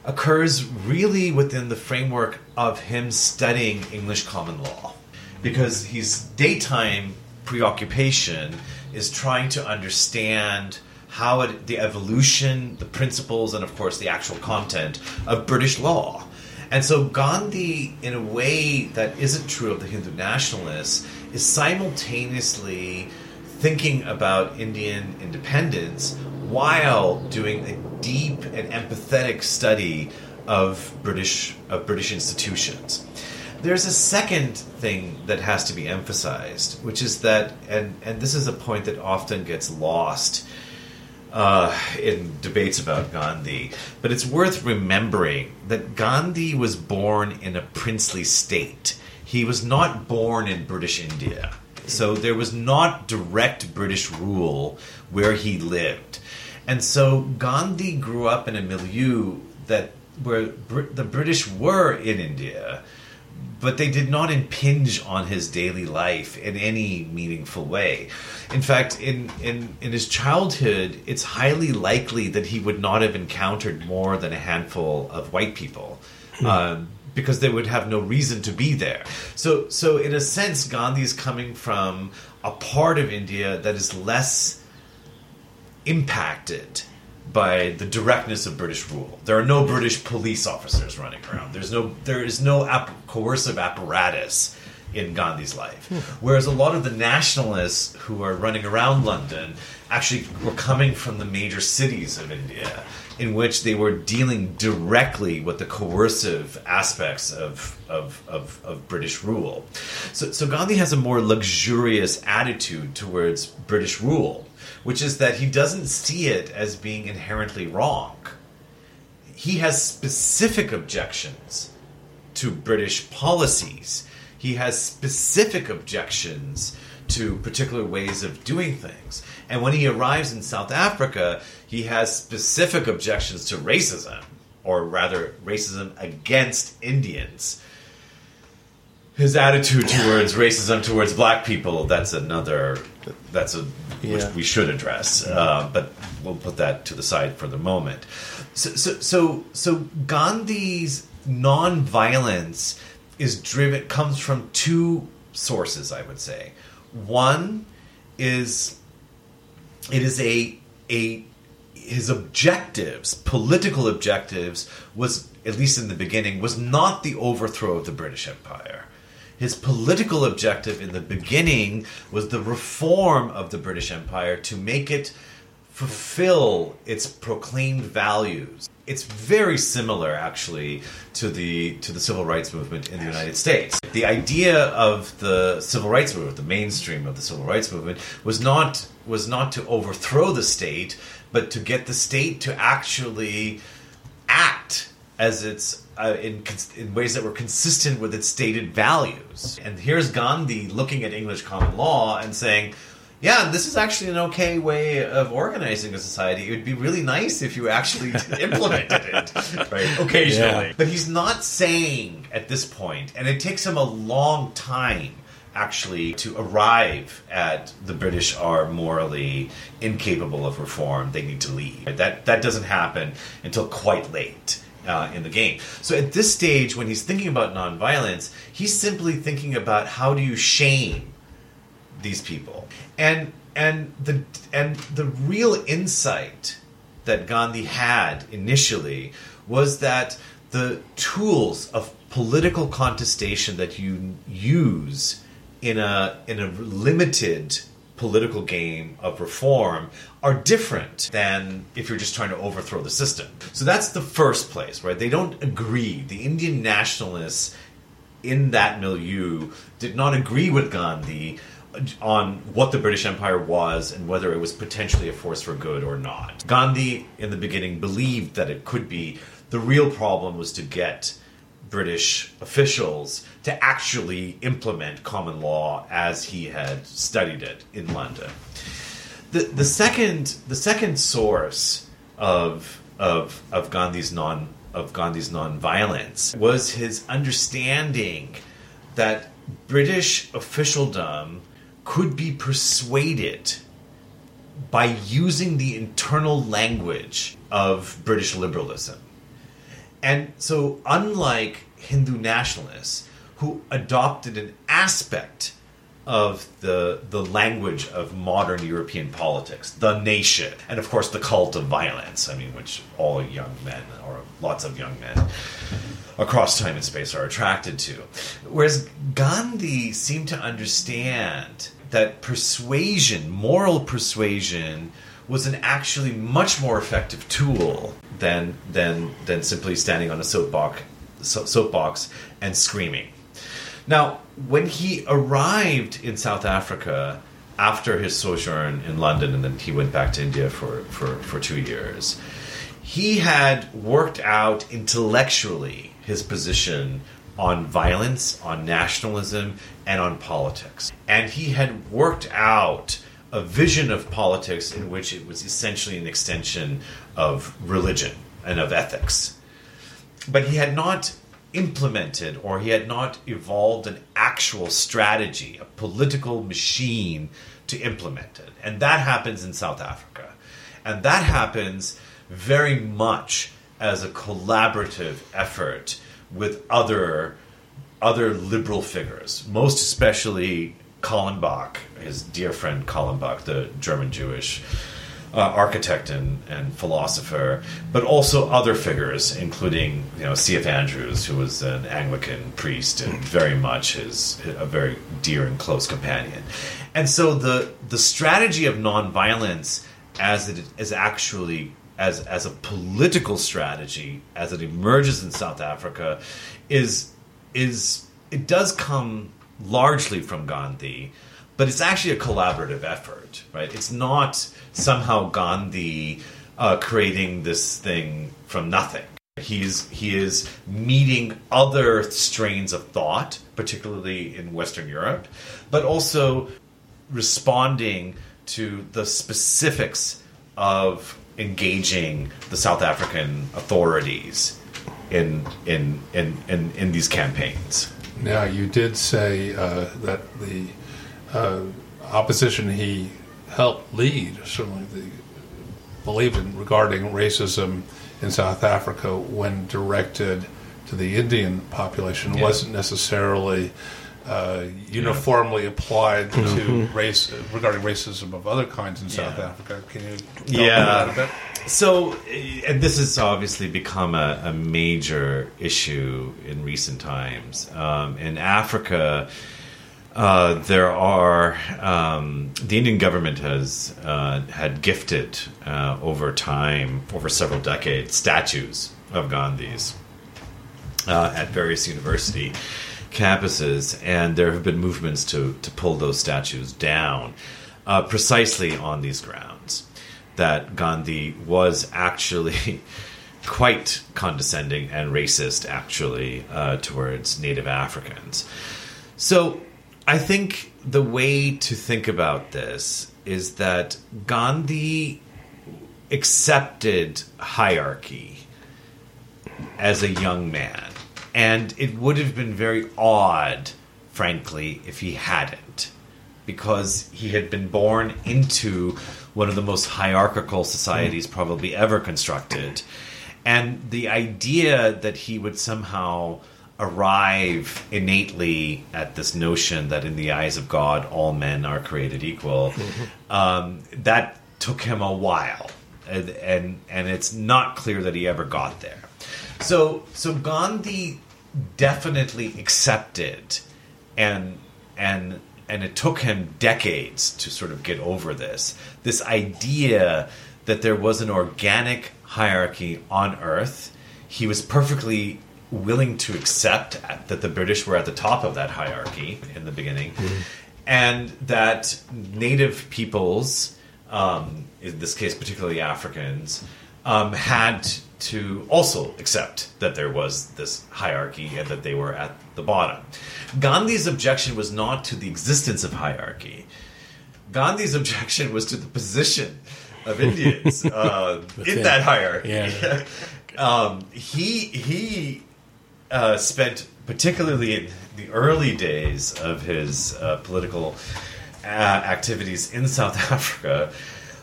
occurs really within the framework of him studying English common law, because his daytime preoccupation is trying to understand how it, the evolution, the principles, and of course the actual content of British law. And so Gandhi, in a way that isn't true of the Hindu nationalists, is simultaneously thinking about Indian independence while doing a deep and empathetic study of British of British institutions. There's a second thing that has to be emphasized, which is that, and, and this is a point that often gets lost uh, in debates about Gandhi, but it's worth remembering that Gandhi was born in a princely state. He was not born in British India. So there was not direct British rule where he lived. And so Gandhi grew up in a milieu that where Br- the British were in India, but they did not impinge on his daily life in any meaningful way. In fact, in, in, in his childhood, it's highly likely that he would not have encountered more than a handful of white people. Hmm. Um, because they would have no reason to be there. So, so in a sense, Gandhi is coming from a part of India that is less impacted by the directness of British rule. There are no British police officers running around. There's no there is no ap- coercive apparatus in Gandhi's life. Hmm. Whereas a lot of the nationalists who are running around London actually were coming from the major cities of India in which they were dealing directly with the coercive aspects of, of, of, of British rule. So, so Gandhi has a more luxurious attitude towards British rule, which is that he doesn't see it as being inherently wrong. He has specific objections to British policies. He has specific objections to particular ways of doing things. And when he arrives in South Africa, he has specific objections to racism, or rather, racism against Indians. His attitude towards racism towards black people, that's another, that's a, which Yeah. we should address. Uh, but we'll put that to the side for the moment. So, so, so, so Gandhi's nonviolence is driven, comes from two sources, I would say. One is it is a a his objectives, political objectives, was at least in the beginning, was not the overthrow of the British Empire. His political objective in the beginning was the reform of the British Empire to make it fulfill its proclaimed values. It's very similar, actually, to the to the civil rights movement in the United States. The idea of the civil rights movement, the mainstream of the civil rights movement, was not was not to overthrow the state, but to get the state to actually act as its uh, in in ways that were consistent with its stated values. And here's Gandhi looking at English common law and saying, "Yeah, this is actually an okay way of organizing a society. It would be really nice if you actually implemented it, right? Occasionally." Yeah. But he's not saying at this point, and it takes him a long time actually to arrive at the British are morally incapable of reform. They need to leave. That that doesn't happen until quite late. Uh, in the game. So at this stage, when he's thinking about nonviolence, he's simply thinking about how do you shame these people, and and the and the real insight that Gandhi had initially was that the tools of political contestation that you use in a in a limited political game of reform are different than if you're just trying to overthrow the system. So that's the first place, right? They don't agree. The Indian nationalists in that milieu did not agree with Gandhi on what the British Empire was and whether it was potentially a force for good or not. Gandhi, in the beginning, believed that it could be. The real problem was to get British officials to actually implement common law as he had studied it in London. The, the second the second source of of of Gandhi's non of Gandhi's nonviolence was his understanding that British officialdom could be persuaded by using the internal language of British liberalism. And so, unlike Hindu nationalists who adopted an aspect of the the language of modern European politics, the nation, and of course the cult of violence. I mean, which all young men or lots of young men across time and space are attracted to. Whereas Gandhi seemed to understand that persuasion, moral persuasion, was an actually much more effective tool than than than simply standing on a soapbox so- soapbox and screaming. Now, when he arrived in South Africa after his sojourn in London, and then he went back to India for, for, for two years, he had worked out intellectually his position on violence, on nationalism, and on politics. And he had worked out a vision of politics in which it was essentially an extension of religion and of ethics but he had not implemented or he had not evolved an actual strategy, a political machine to implement it. And that happens in South Africa. And that happens very much as a collaborative effort with other other liberal figures, most especially Colin Kallenbach, his dear friend Colin Kallenbach, the German Jewish uh, architect and, and philosopher, but also other figures, including you know C.F. Andrews, who was an Anglican priest and very much his a very dear and close companion. And so the the strategy of nonviolence, as it is actually as as a political strategy, as it emerges in South Africa, is is it does come largely from Gandhi, but it's actually a collaborative effort, right? It's not somehow Gandhi uh, creating this thing from nothing. He's he is meeting other strains of thought, particularly in Western Europe, but also responding to the specifics of engaging the South African authorities in in in in, in these campaigns. Now, you did say uh, that the uh, opposition he helped lead, certainly the believed in regarding racism in South Africa when directed to the Indian population Yeah. wasn't necessarily uh, uniformly applied to race regarding racism of other kinds in South Yeah. Africa. Can you talk Yeah. about that a bit? So, and this has obviously become a, a major issue in recent times. Um, in Africa, uh, there are um, the Indian government has uh, had gifted uh, over time, over several decades, statues of Gandhis uh, at various university campuses, and there have been movements to to pull those statues down, uh, precisely on these grounds that Gandhi was actually quite condescending and racist, actually, towards Native Africans. So I think the way to think about this is that Gandhi accepted hierarchy as a young man. And it would have been very odd, frankly, if he hadn't. Because he had been born into one of the most hierarchical societies probably ever constructed. And the idea that he would somehow arrive innately at this notion that in the eyes of God all men are created equal, um, that took him a while. And, and and it's not clear that he ever got there. So so Gandhi definitely accepted and and and it took him decades to sort of get over this this idea that there was an organic hierarchy on earth he was perfectly willing to accept that the british were at the top of that hierarchy in the beginning and that native peoples um, in this case particularly africans um, had to also accept that there was this hierarchy and that they were at the bottom. Gandhi's objection was not to the existence of hierarchy. Gandhi's objection was to the position of Indians uh, in that hierarchy. Yeah. um, he he uh, spent particularly in the early days of his uh, political uh, activities in South Africa.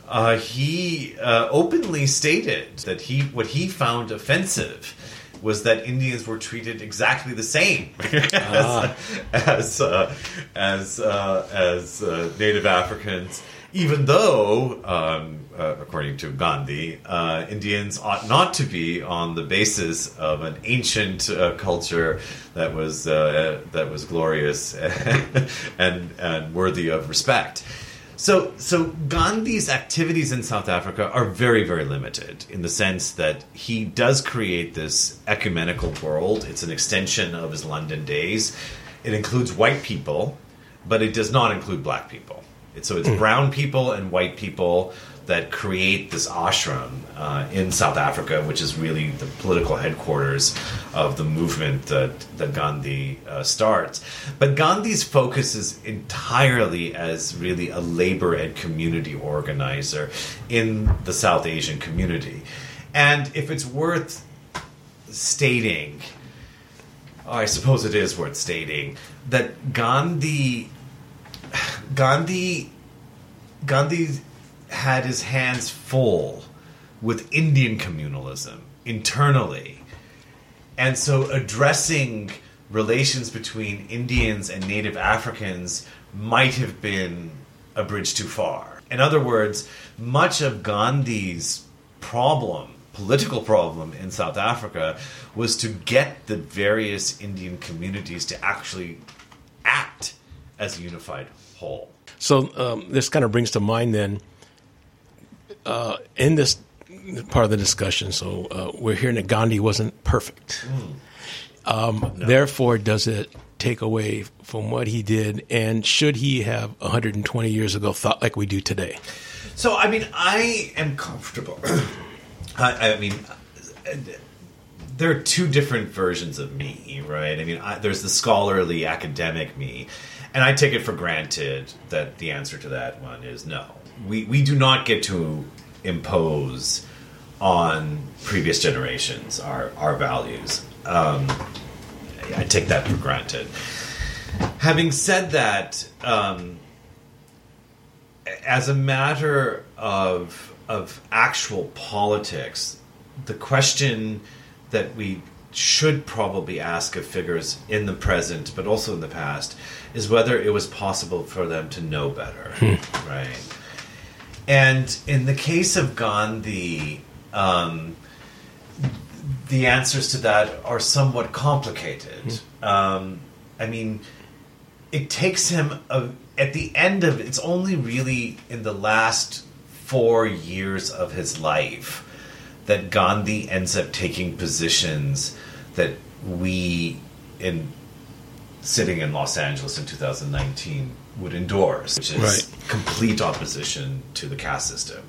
Uh, he uh, openly stated that he what he found offensive was that Indians were treated exactly the same as as uh, as, uh, as uh, Native Africans, even though, um, uh, according to Gandhi, uh, Indians ought not to be on the basis of an ancient uh, culture that was uh, that was glorious and and worthy of respect. So, so Gandhi's activities in South Africa are very, very limited in the sense that he does create this ecumenical world. It's an extension of his London days. It includes white people, but it does not include black people. So it's brown people and white people that create this ashram uh, in South Africa, which is really the political headquarters of the movement that, that Gandhi uh, starts. But Gandhi's focus is entirely as really a labor and community organizer in the South Asian community. And if it's worth stating, I suppose it is worth stating, that Gandhi Gandhi Gandhi had his hands full with Indian communalism internally and so addressing relations between Indians and Native Africans might have been a bridge too far. In other words, much of Gandhi's problem, political problem in South Africa, was to get the various Indian communities to actually act as a unified whole. So um, this kind of brings to mind then, uh, in this part of the discussion, so uh, we're hearing that Gandhi wasn't perfect. Um, Therefore, does it take away from what he did? And should he have 120 years ago thought like we do today? So, I mean, I am comfortable. I, I mean, there are two different versions of me, right? I mean, I, there's the scholarly academic me, and I take it for granted that the answer to that one is no. We we do not get to impose on previous generations our our values. Um, I take that for granted. Having said that, um, as a matter of of actual politics, the question that we should probably ask of figures in the present, but also in the past, is whether it was possible for them to know better, right? And in the case of Gandhi, um, the answers to that are somewhat complicated. Um, I mean, it takes him a, at the end of it's only really in the last four years of his life that Gandhi ends up taking positions that we in sitting in Los Angeles in 2019 would endorse, which is Right. complete opposition to the caste system.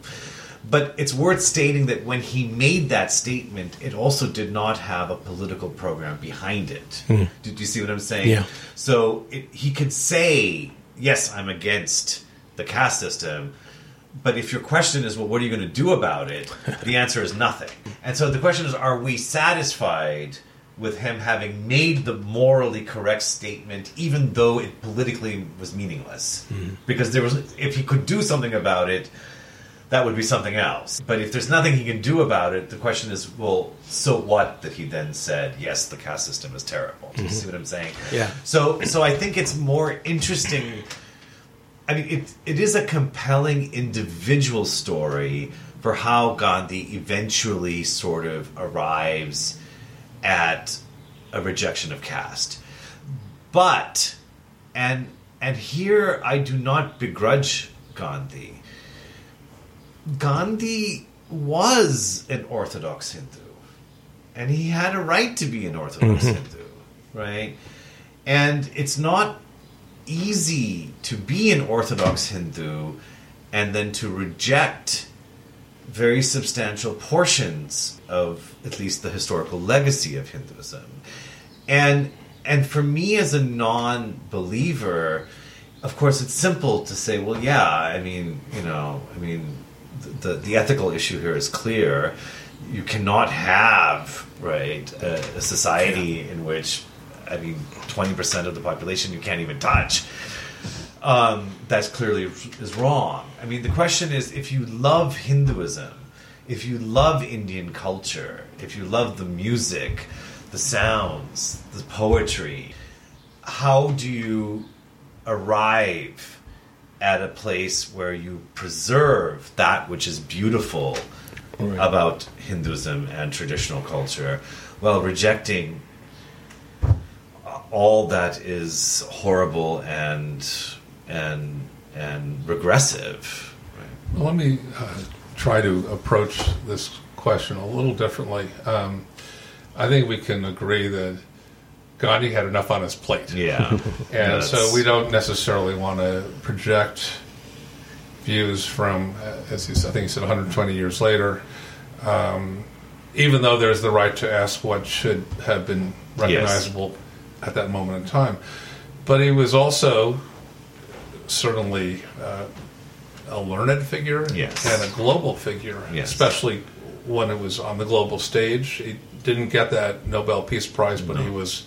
But it's worth stating that when he made that statement, it also did not have a political program behind it. Hmm. Did you see what I'm saying? Yeah. So it, he could say, "Yes, I'm against the caste system," but if your question is, "Well, what are you going to do about it?" the answer is nothing. And so the question is, are we satisfied with him having made the morally correct statement, even though it politically was meaningless? Hmm. Because there was, if he could do something about it, that would be something else. But if there's nothing he can do about it, the question is, well, so what that he then said, yes, the caste system is terrible. Do you mm-hmm. see what I'm saying? Yeah. So, so I think it's more interesting. I mean, it, it is a compelling individual story for how Gandhi eventually sort of arrives at a rejection of caste. But, and and here I do not begrudge Gandhi. Gandhi was an Orthodox Hindu, and he had a right to be an Orthodox mm-hmm. Hindu, right? And it's not easy to be an Orthodox Hindu and then to reject very substantial portions of at least the historical legacy of Hinduism. And and for me as a non-believer, of course it's simple to say, well yeah, I mean, you know, I mean the the ethical issue here is clear. You cannot have, right, a, a society in which I mean, twenty percent of the population you can't even touch. Um, that's clearly is wrong. I mean, the question is, if you love Hinduism, if you love Indian culture, if you love the music, the sounds, the poetry, how do you arrive at a place where you preserve that which is beautiful Right. about Hinduism and traditional culture while rejecting all that is horrible and and and regressive. Well, let me uh, try to approach this question a little differently. Um, I think we can agree that Gandhi had enough on his plate. Yeah, And so we don't necessarily want to project views from, uh, as he said, I think he said 120 years later, um, even though there's the right to ask what should have been recognizable at that moment in time. But he was also certainly uh, a learned figure Yes. and a global figure, Yes. especially when it was on the global stage. He didn't get that Nobel Peace Prize, but he was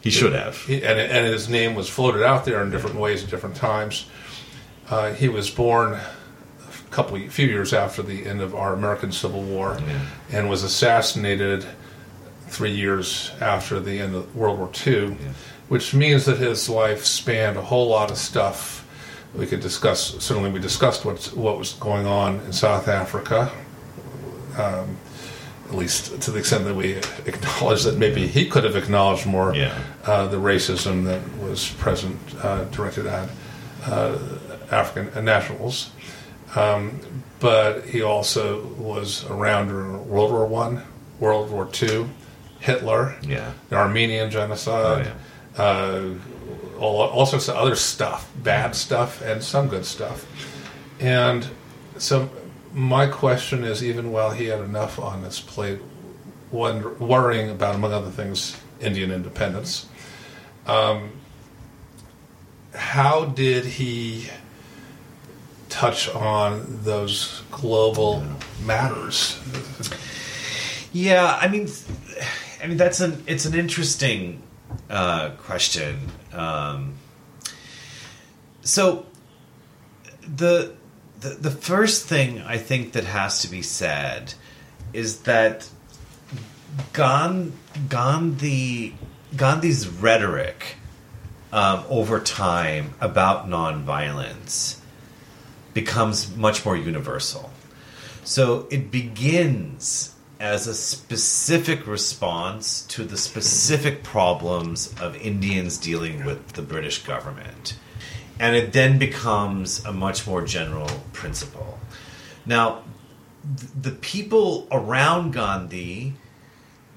he should have. he, and, and his name was floated out there in different ways at different times. Uh, he was born a couple, few years after the end of our American Civil War, and was assassinated three years after the end of World War II, which means that his life spanned a whole lot of stuff. We could discuss. Certainly, we discussed what what was going on in South Africa. Um, at least to the extent that we acknowledge that maybe he could have acknowledged more Yeah. uh, the racism that was present uh, directed at uh, African nationals. Um, but he also was around during World War One, World War Two, Hitler, Yeah. the Armenian genocide, uh, all, all sorts of other stuff, bad stuff, and some good stuff. And so, my question is even while he had enough on his plate, wonder, worrying about, among other things, Indian independence, um, how did he touch on those global matters? Yeah, I mean, I mean that's an it's an interesting uh, question. Um, so the, the the first thing I think that has to be said is that Gan, Gandhi Gandhi's rhetoric um, over time about nonviolence becomes much more universal. So it begins as a specific response to the specific problems of Indians dealing with the British government. And it then becomes a much more general principle. Now, the people around Gandhi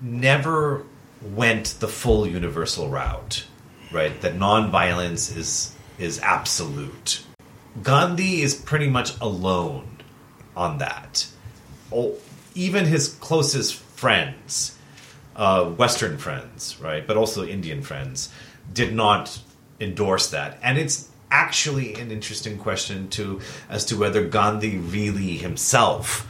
never went the full universal route, right? That nonviolence is is absolute. Gandhi is pretty much alone on that. Even his closest friends, uh, Western friends, right, but also Indian friends, did not endorse that. And it's actually an interesting question as to whether Gandhi really himself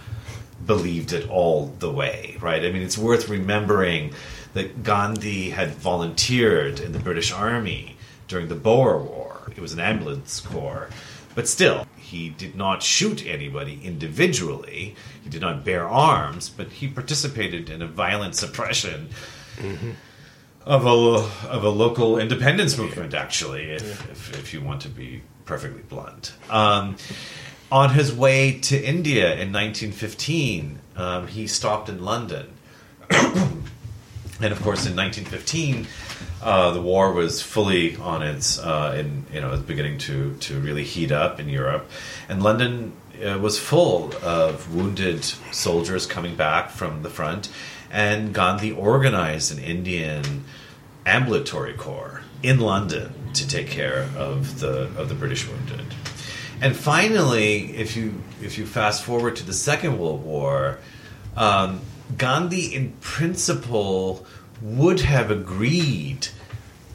believed it all the way, right? I mean, it's worth remembering that Gandhi had volunteered in the British Army during the Boer War. It was an ambulance corps. But still, he did not shoot anybody individually. He did not bear arms, but he participated in a violent suppression of a of a local independence movement. Actually, if if, if you want to be perfectly blunt, um, on his way to India in 1915, um, he stopped in London, and of course, in 1915. Uh, the war was fully on its, uh, in, you know, was beginning to, to really heat up in Europe, and London uh, was full of wounded soldiers coming back from the front, and Gandhi organized an Indian ambulatory corps in London to take care of the of the British wounded. And finally, if you if you fast forward to the Second World War, um, Gandhi, in principle, would have agreed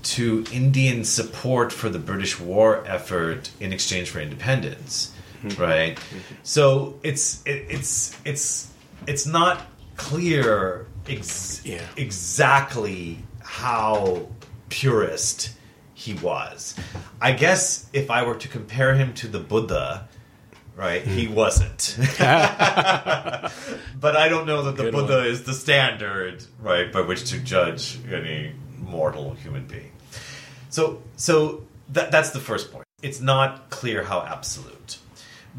to Indian support for the British war effort in exchange for independence, mm-hmm. right? Mm-hmm. So it's it, it's it's it's not clear ex- Yeah. exactly how purist he was. I guess if I were to compare him to the Buddha, right, he wasn't. but I don't know that the Good Buddha one. is the standard, right, by which to judge any mortal human being. So, so that, that's the first point. It's not clear how absolute,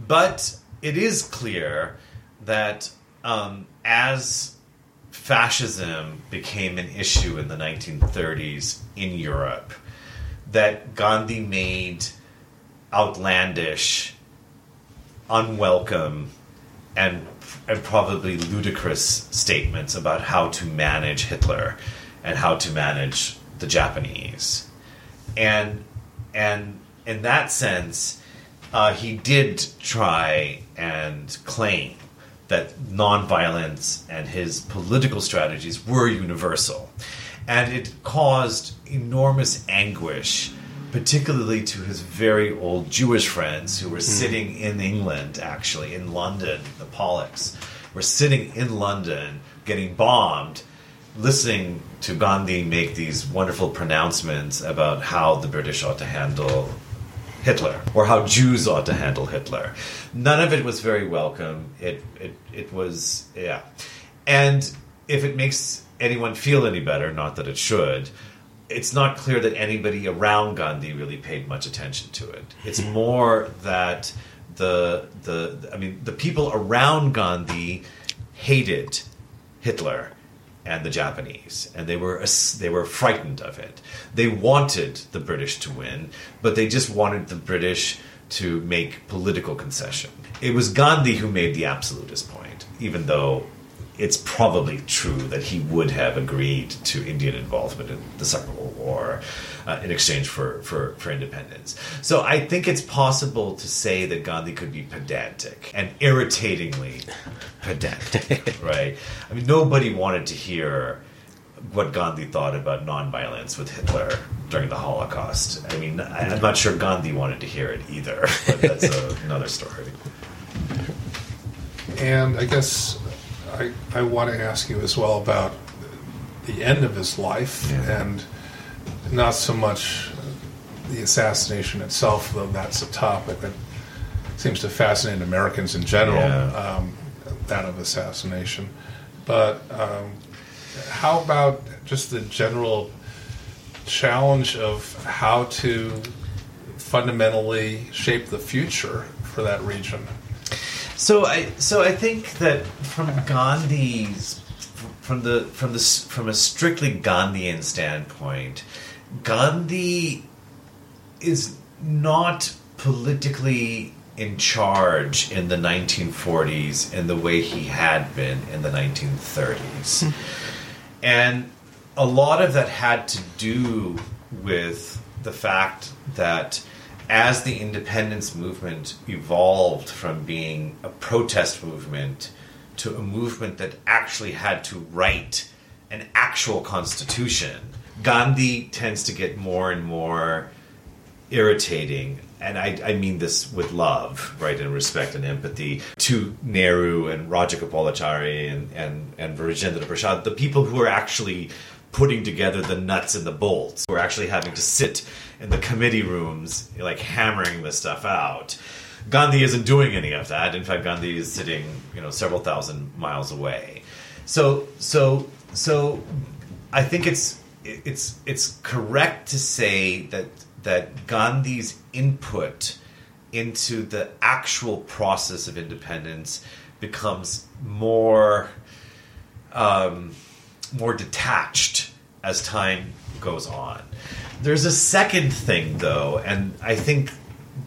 but it is clear that um, as fascism became an issue in the 1930s in Europe, that Gandhi made outlandish, unwelcome, and and probably ludicrous statements about how to manage Hitler and how to manage the Japanese, and and in that sense, uh, he did try and claim that nonviolence and his political strategies were universal, and it caused enormous anguish particularly to his very old Jewish friends who were hmm. sitting in England, actually, in London, the Polaks, were sitting in London getting bombed, listening to Gandhi make these wonderful pronouncements about how the British ought to handle Hitler or how Jews ought to handle Hitler. None of it was very welcome. It, it, it was, yeah. And if it makes anyone feel any better, not that it should, it's not clear that anybody around Gandhi really paid much attention to it. It's hmm. more that the the I mean the people around Gandhi hated Hitler and the Japanese, and they were they were frightened of it. They wanted the British to win, but they just wanted the British to make political concession. It was Gandhi who made the absolutist point, even though it's probably true that he would have agreed to Indian involvement in the Second World War uh, in exchange for, for, for independence. So I think it's possible to say that Gandhi could be pedantic and irritatingly pedantic, right? I mean, nobody wanted to hear what Gandhi thought about nonviolence with Hitler during the Holocaust. I mean, I, am not sure Gandhi wanted to hear it either, but that's a, another story. And I guess I, I want to ask you as well about the end of his life yeah. and not so much the assassination itself, though that's a topic that seems to fascinate Americans in general, yeah. um, that of assassination. But um, how about just the general challenge of how to fundamentally shape the future for that region? So I so I think that from Gandhi's from the from the from a strictly Gandhian standpoint, Gandhi is not politically in charge in the 1940s in the way he had been in the 1930s. Hmm. and a lot of that had to do with the fact that as the independence movement evolved from being a protest movement to a movement that actually had to write an actual constitution, Gandhi tends to get more and more irritating. And I, I mean this with love, right, and respect and empathy to Nehru and Rajagopalachari and, and, and Rajendra Prasad, the people who are actually putting together the nuts and the bolts. We're actually having to sit in the committee rooms, like hammering this stuff out. Gandhi isn't doing any of that. In fact, Gandhi is sitting, you know, several thousand miles away. So, so, so, I think it's it's it's correct to say that that Gandhi's input into the actual process of independence becomes more um, more detached as time goes on. There's a second thing, though, and I think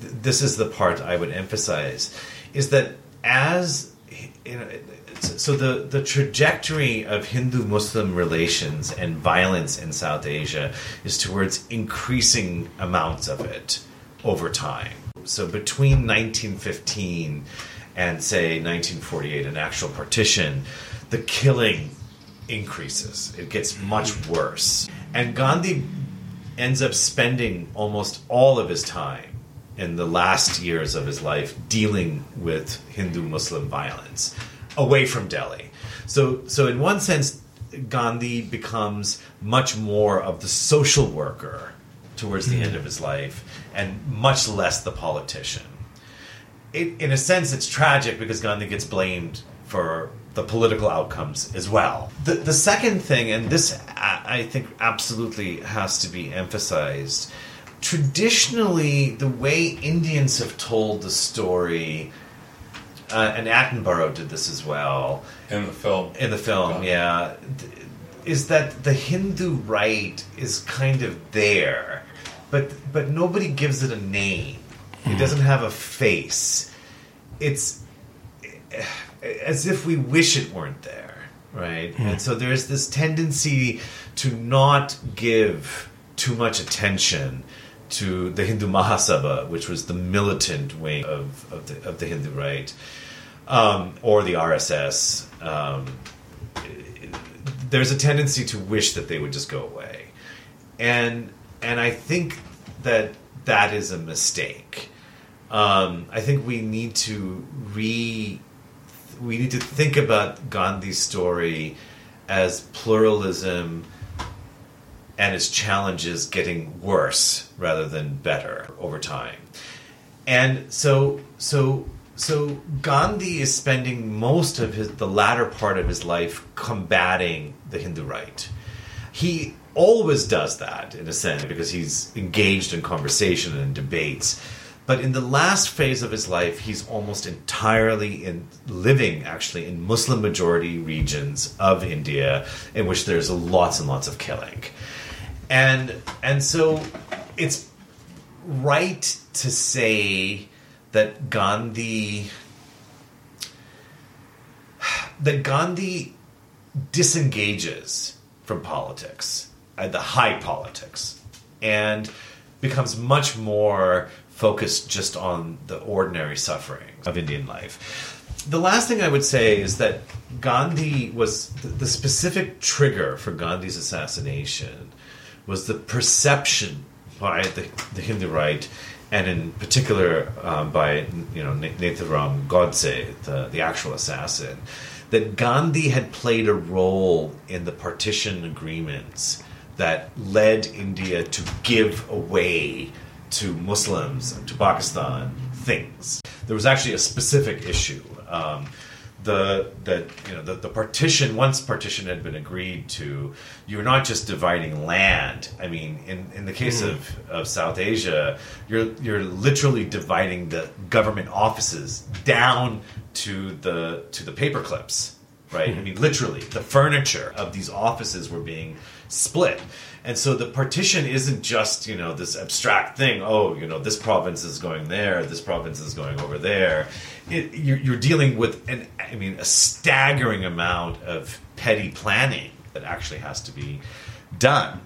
th- this is the part I would emphasize, is that as you know, so the, the trajectory of Hindu Muslim relations and violence in South Asia is towards increasing amounts of it over time. So between 1915 and say 1948, an actual partition, the killing increases. It gets much worse. And Gandhi ends up spending almost all of his time in the last years of his life dealing with Hindu Muslim violence away from Delhi. So, so in one sense, Gandhi becomes much more of the social worker towards the mm-hmm. end of his life and much less the politician. It, in a sense, it's tragic because Gandhi gets blamed for the political outcomes as well. The, the second thing, and this I think absolutely has to be emphasized, traditionally, the way Indians have told the story, uh, and Attenborough did this as well. In the film. In the film, yeah. Is that the Hindu right is kind of there, but but nobody gives it a name. It hmm. doesn't have a face. It's as if we wish it weren't there, right? Mm. And so there's this tendency to not give too much attention to the Hindu Mahasabha, which was the militant wing of, of, the, of the Hindu right, um, or the RSS. Um, there's a tendency to wish that they would just go away, and and I think that that is a mistake. Um, I think we need to re we need to think about Gandhi's story as pluralism and its challenges getting worse rather than better over time. And so so so Gandhi is spending most of his the latter part of his life combating the Hindu right. He always does that in a sense because he's engaged in conversation and debates. But in the last phase of his life, he's almost entirely in living actually in Muslim majority regions of India in which there's lots and lots of killing. And and so it's right to say that Gandhi that Gandhi disengages from politics, uh, the high politics, and becomes much more focused just on the ordinary suffering of Indian life. The last thing I would say is that Gandhi was the, the specific trigger for Gandhi's assassination was the perception by the, the Hindu right and in particular um, by you know Nathuram Godse, the, the actual assassin, that Gandhi had played a role in the partition agreements that led India to give away to Muslims to Pakistan things. There was actually a specific issue. Um, the that you know the, the partition once partition had been agreed to you're not just dividing land i mean in, in the case mm. of, of south asia you're you're literally dividing the government offices down to the to the paper clips right mm. i mean literally the furniture of these offices were being split and so the partition isn't just, you know, this abstract thing, oh, you know, this province is going there, this province is going over there. It, you're, you're dealing with, an, I mean, a staggering amount of petty planning that actually has to be done.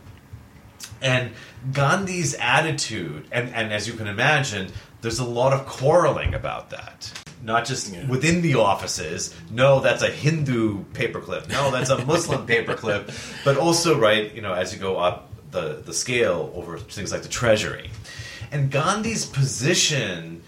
And Gandhi's attitude, and, and as you can imagine, there's a lot of quarreling about that not just yeah. within the offices. No, that's a Hindu paperclip. No, that's a Muslim paperclip. But also, right, you know, as you go up the, the scale over things like the treasury. And Gandhi's position,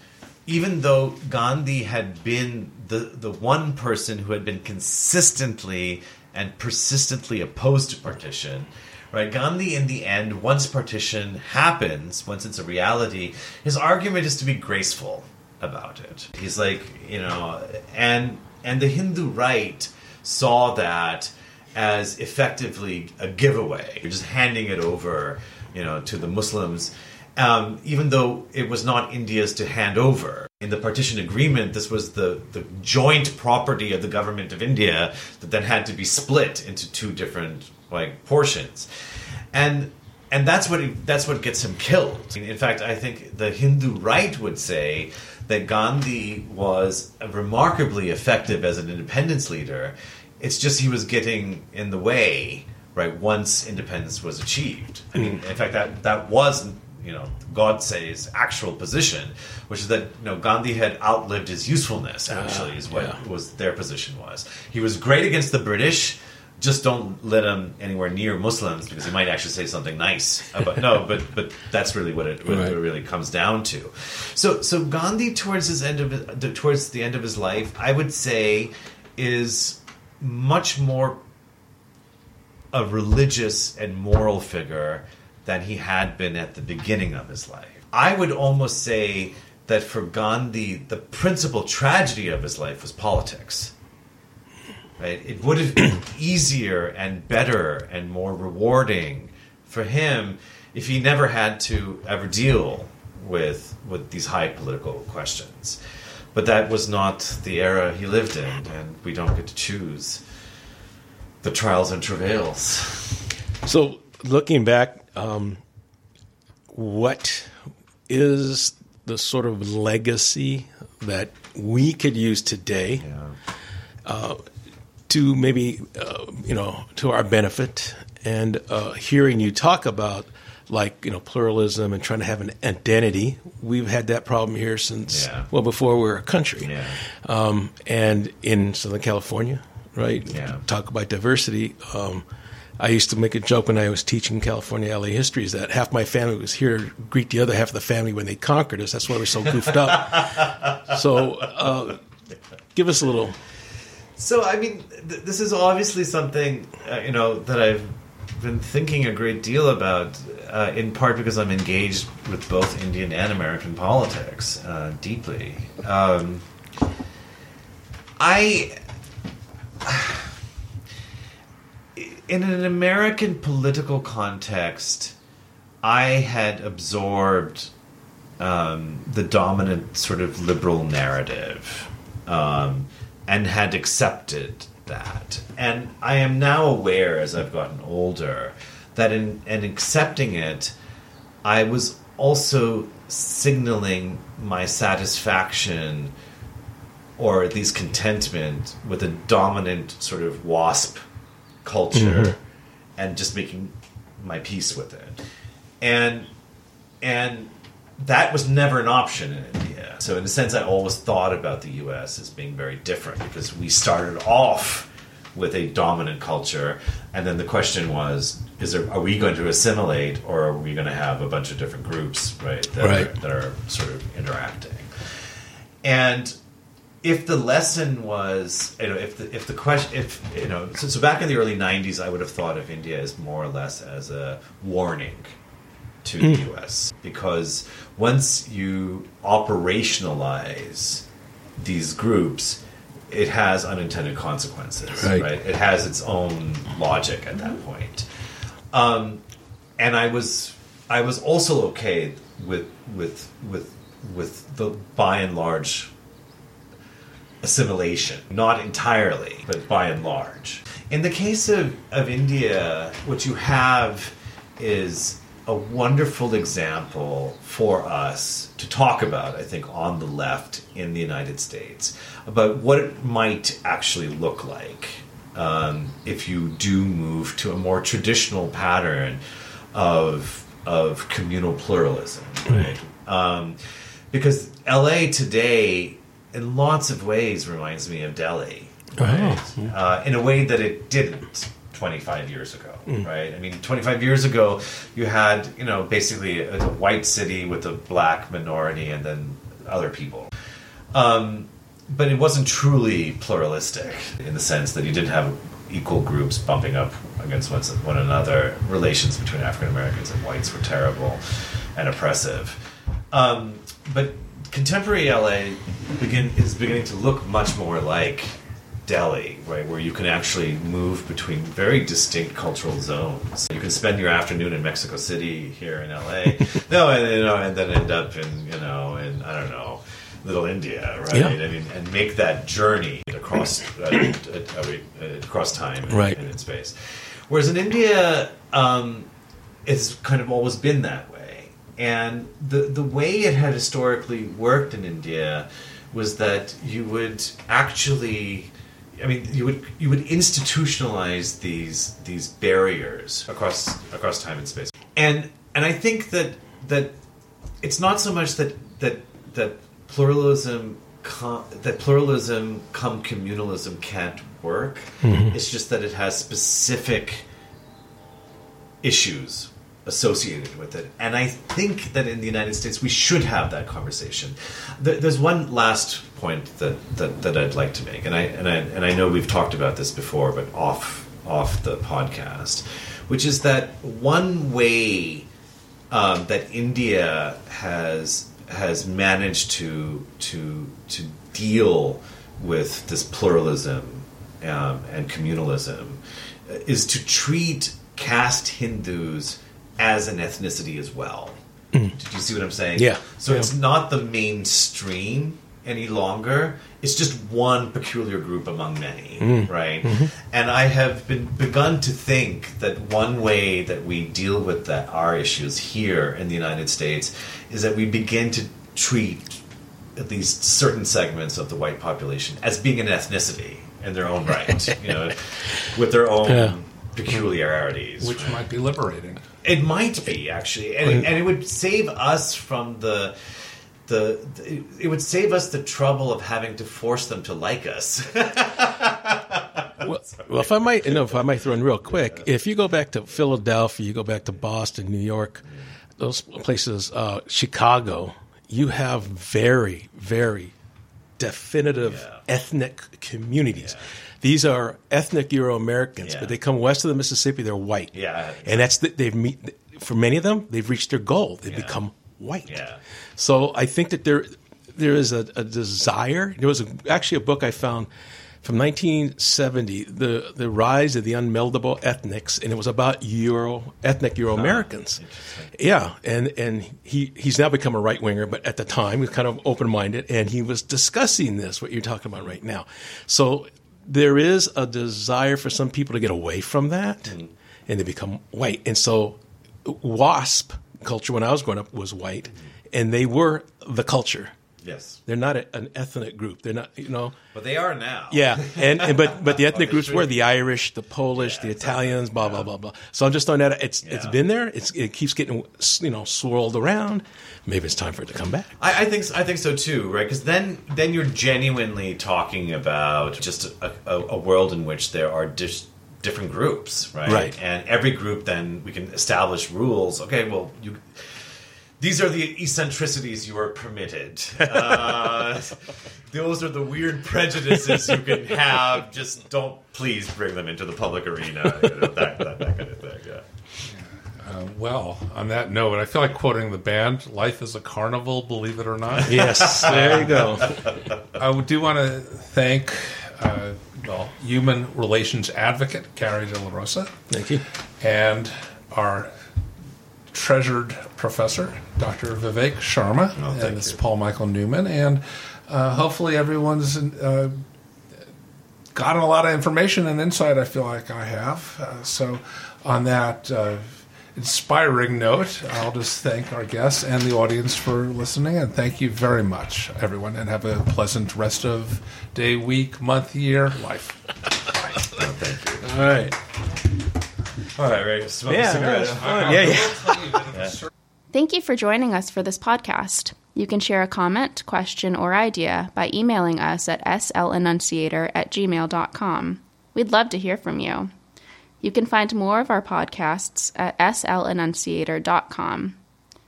even though Gandhi had been the, the one person who had been consistently and persistently opposed to partition, right? Gandhi, in the end, once partition happens, once it's a reality, his argument is to be graceful about it. He's like, you know, and and the Hindu right saw that as effectively a giveaway. You're just handing it over, you know, to the Muslims. Um, even though it was not India's to hand over. In the partition agreement, this was the, the joint property of the government of India that then had to be split into two different like portions. And and that's what that's what gets him killed. In fact, I think the Hindu right would say that Gandhi was remarkably effective as an independence leader. It's just he was getting in the way, right? Once independence was achieved. I mean, in fact, that that was you know Godse's actual position, which is that you know Gandhi had outlived his usefulness. Ah, actually, is what yeah. was their position was. He was great against the British just don't let him anywhere near Muslims because he might actually say something nice. About, no, but but that's really what it, what right. it really comes down to. So so Gandhi towards his end of towards the end of his life, I would say, is much more a religious and moral figure than he had been at the beginning of his life. I would almost say that for Gandhi, the principal tragedy of his life was politics Right? It would have been easier and better and more rewarding for him if he never had to ever deal with with these high political questions. But that was not the era he lived in, and we don't get to choose the trials and travails. So, looking back, um, what is the sort of legacy that we could use today? Yeah. Uh, to maybe uh, you know to our benefit and uh, hearing you talk about like you know pluralism and trying to have an identity we've had that problem here since yeah. well before we were a country yeah. um, and in southern california right yeah. talk about diversity um, I used to make a joke when I was teaching California LA history is that half my family was here to greet the other half of the family when they conquered us. That's why we're so goofed up. so, uh, give us a little so, I mean, th- this is obviously something uh, you know that I've been thinking a great deal about, uh, in part because I'm engaged with both Indian and American politics uh, deeply. Um, I in an American political context, I had absorbed um, the dominant sort of liberal narrative um, and had accepted that. And I am now aware, as I've gotten older, that in, in accepting it, I was also signaling my satisfaction or at least contentment with a dominant sort of WASP culture mm-hmm. and just making my peace with it. And and that was never an option in India. So in a sense I always thought about the US as being very different because we started off with a dominant culture and then the question was is there are we going to assimilate or are we going to have a bunch of different groups right that, Right. Are, that are sort of interacting and if the lesson was you know if the if the question if you know so, so back in the early 90s i would have thought of india as more or less as a warning to the us because once you operationalize these groups it has unintended consequences Right. right, it has its own logic at that point um, and i was i was also okay with with with with the by and large assimilation. Not entirely, but by and large. In the case of, of India, what you have is a wonderful example for us to talk about, I think, on the left in the United States about what it might actually look like um, if you do move to a more traditional pattern of, of communal pluralism, right? Um, because LA today, in lots of ways, reminds me of Delhi, right? Uh, in a way that it didn't 25 years ago, right? I mean, 25 years ago, you had, you know, basically a, a white city with a black minority and then other people. Um, but it wasn't truly pluralistic in the sense that you didn't have equal groups bumping up against one, one another. Relations between African Americans and whites were terrible and oppressive. Um, but contemporary LA begin, is beginning to look much more like Delhi, right, where you can actually move between very distinct cultural zones. You can spend your afternoon in Mexico City here in LA, no, and you know, and then end up in you know, in I don't know, Little India, right? Yeah. I mean, and make that journey across uh, uh, uh, uh, across time and, Right. and in space. Whereas in India, um, it's kind of always been that way. And the the way it had historically worked in India was that you would actually I mean you would you would institutionalize these these barriers across across time and space. And and I think that that it's not so much that that that pluralism com, that pluralism come communalism can't work. Mm-hmm. It's just that it has specific issues associated with it. And I think that in the United States we should have that conversation. There, there's one last point that, that, that I'd like to make, and I and I and I know we've talked about this before, but off off the podcast, which is that one way um, that India has has managed to to to deal with this pluralism um, and communalism uh, is to treat caste Hindus as an ethnicity as well. Did you see what I'm saying? Yeah. So Yeah. it's not the mainstream any longer. It's just one peculiar group among many, mm. right? Mm-hmm. And I have been begun to think that one way that we deal with that our issues here in the United States is that we begin to treat at least certain segments of the white population as being an ethnicity in their own right, you know, with their own Yeah. peculiarities. which might be liberating. It might be actually, and, and it would save us from the. The, the, it would save us the trouble of having to force them to like us. Well, well, if I might, you know, if I might throw in real quick, if you go back to Philadelphia, you go back to Boston, New York, those places, uh, Chicago, you have very, very definitive Yeah. ethnic communities. These are ethnic Euro Americans, Yeah. but they come west of the Mississippi, they're white. Yeah. and that's the, they've meet for many of them, they've reached their goal. They've Yeah. become white. Yeah. So I think that there, there is a, a desire. There was a, actually a book I found from 1970, the the rise of the unmeltable ethnics, and it was about Euro ethnic Euro Americans. yeah, and and he he's now become a right winger, but at the time he was kind of open minded, and he was discussing this what you're talking about right now. So there is a desire for some people to get away from that, mm. and to become white, and so WASP culture when I was growing up was white, and they were the culture Yes, they're not a, an ethnic group. They're not, you know. But they are now. Yeah, and, and but but the oh, ethnic groups were the Irish, the Polish, yeah, the Italians, exactly. blah blah blah blah. So I'm just throwing that. It's yeah. it's been there. It's it keeps getting you know swirled around. Maybe it's time for it to come back. I, I think I think so too, right? Because then then you're genuinely talking about just a, a, a world in which there are dis- different groups, right? Right. And every group then we can establish rules. Okay, well you these are the eccentricities you are permitted. Uh, those are the weird prejudices you can have. Just don't please bring them into the public arena. You know, that, that, that, kind of thing. Yeah. Uh, well, on that note, I feel like quoting the band "Life is a Carnival," believe it or not. Yes, there you go. I do want to thank, uh, well, human relations advocate Carrie De La Rosa. Thank you, and our treasured professor, Dr. Vivek Sharma, oh, and it's Paul Michael Newman, and uh, hopefully everyone's uh, gotten a lot of information and insight. I feel like I have. Uh, so, on that uh, inspiring note, I'll just thank our guests and the audience for listening, and thank you very much, everyone, and have a pleasant rest of day, week, month, year, life. Oh, thank you. All right. All right, ready to smoke yeah, a cigarette? Oh, yeah, yeah. Thank you for joining us for this podcast. You can share a comment, question, or idea by emailing us at slenunciator at gmail.com. We'd love to hear from you. You can find more of our podcasts at slenunciator.com.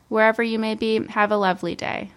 Wherever you may be, have a lovely day.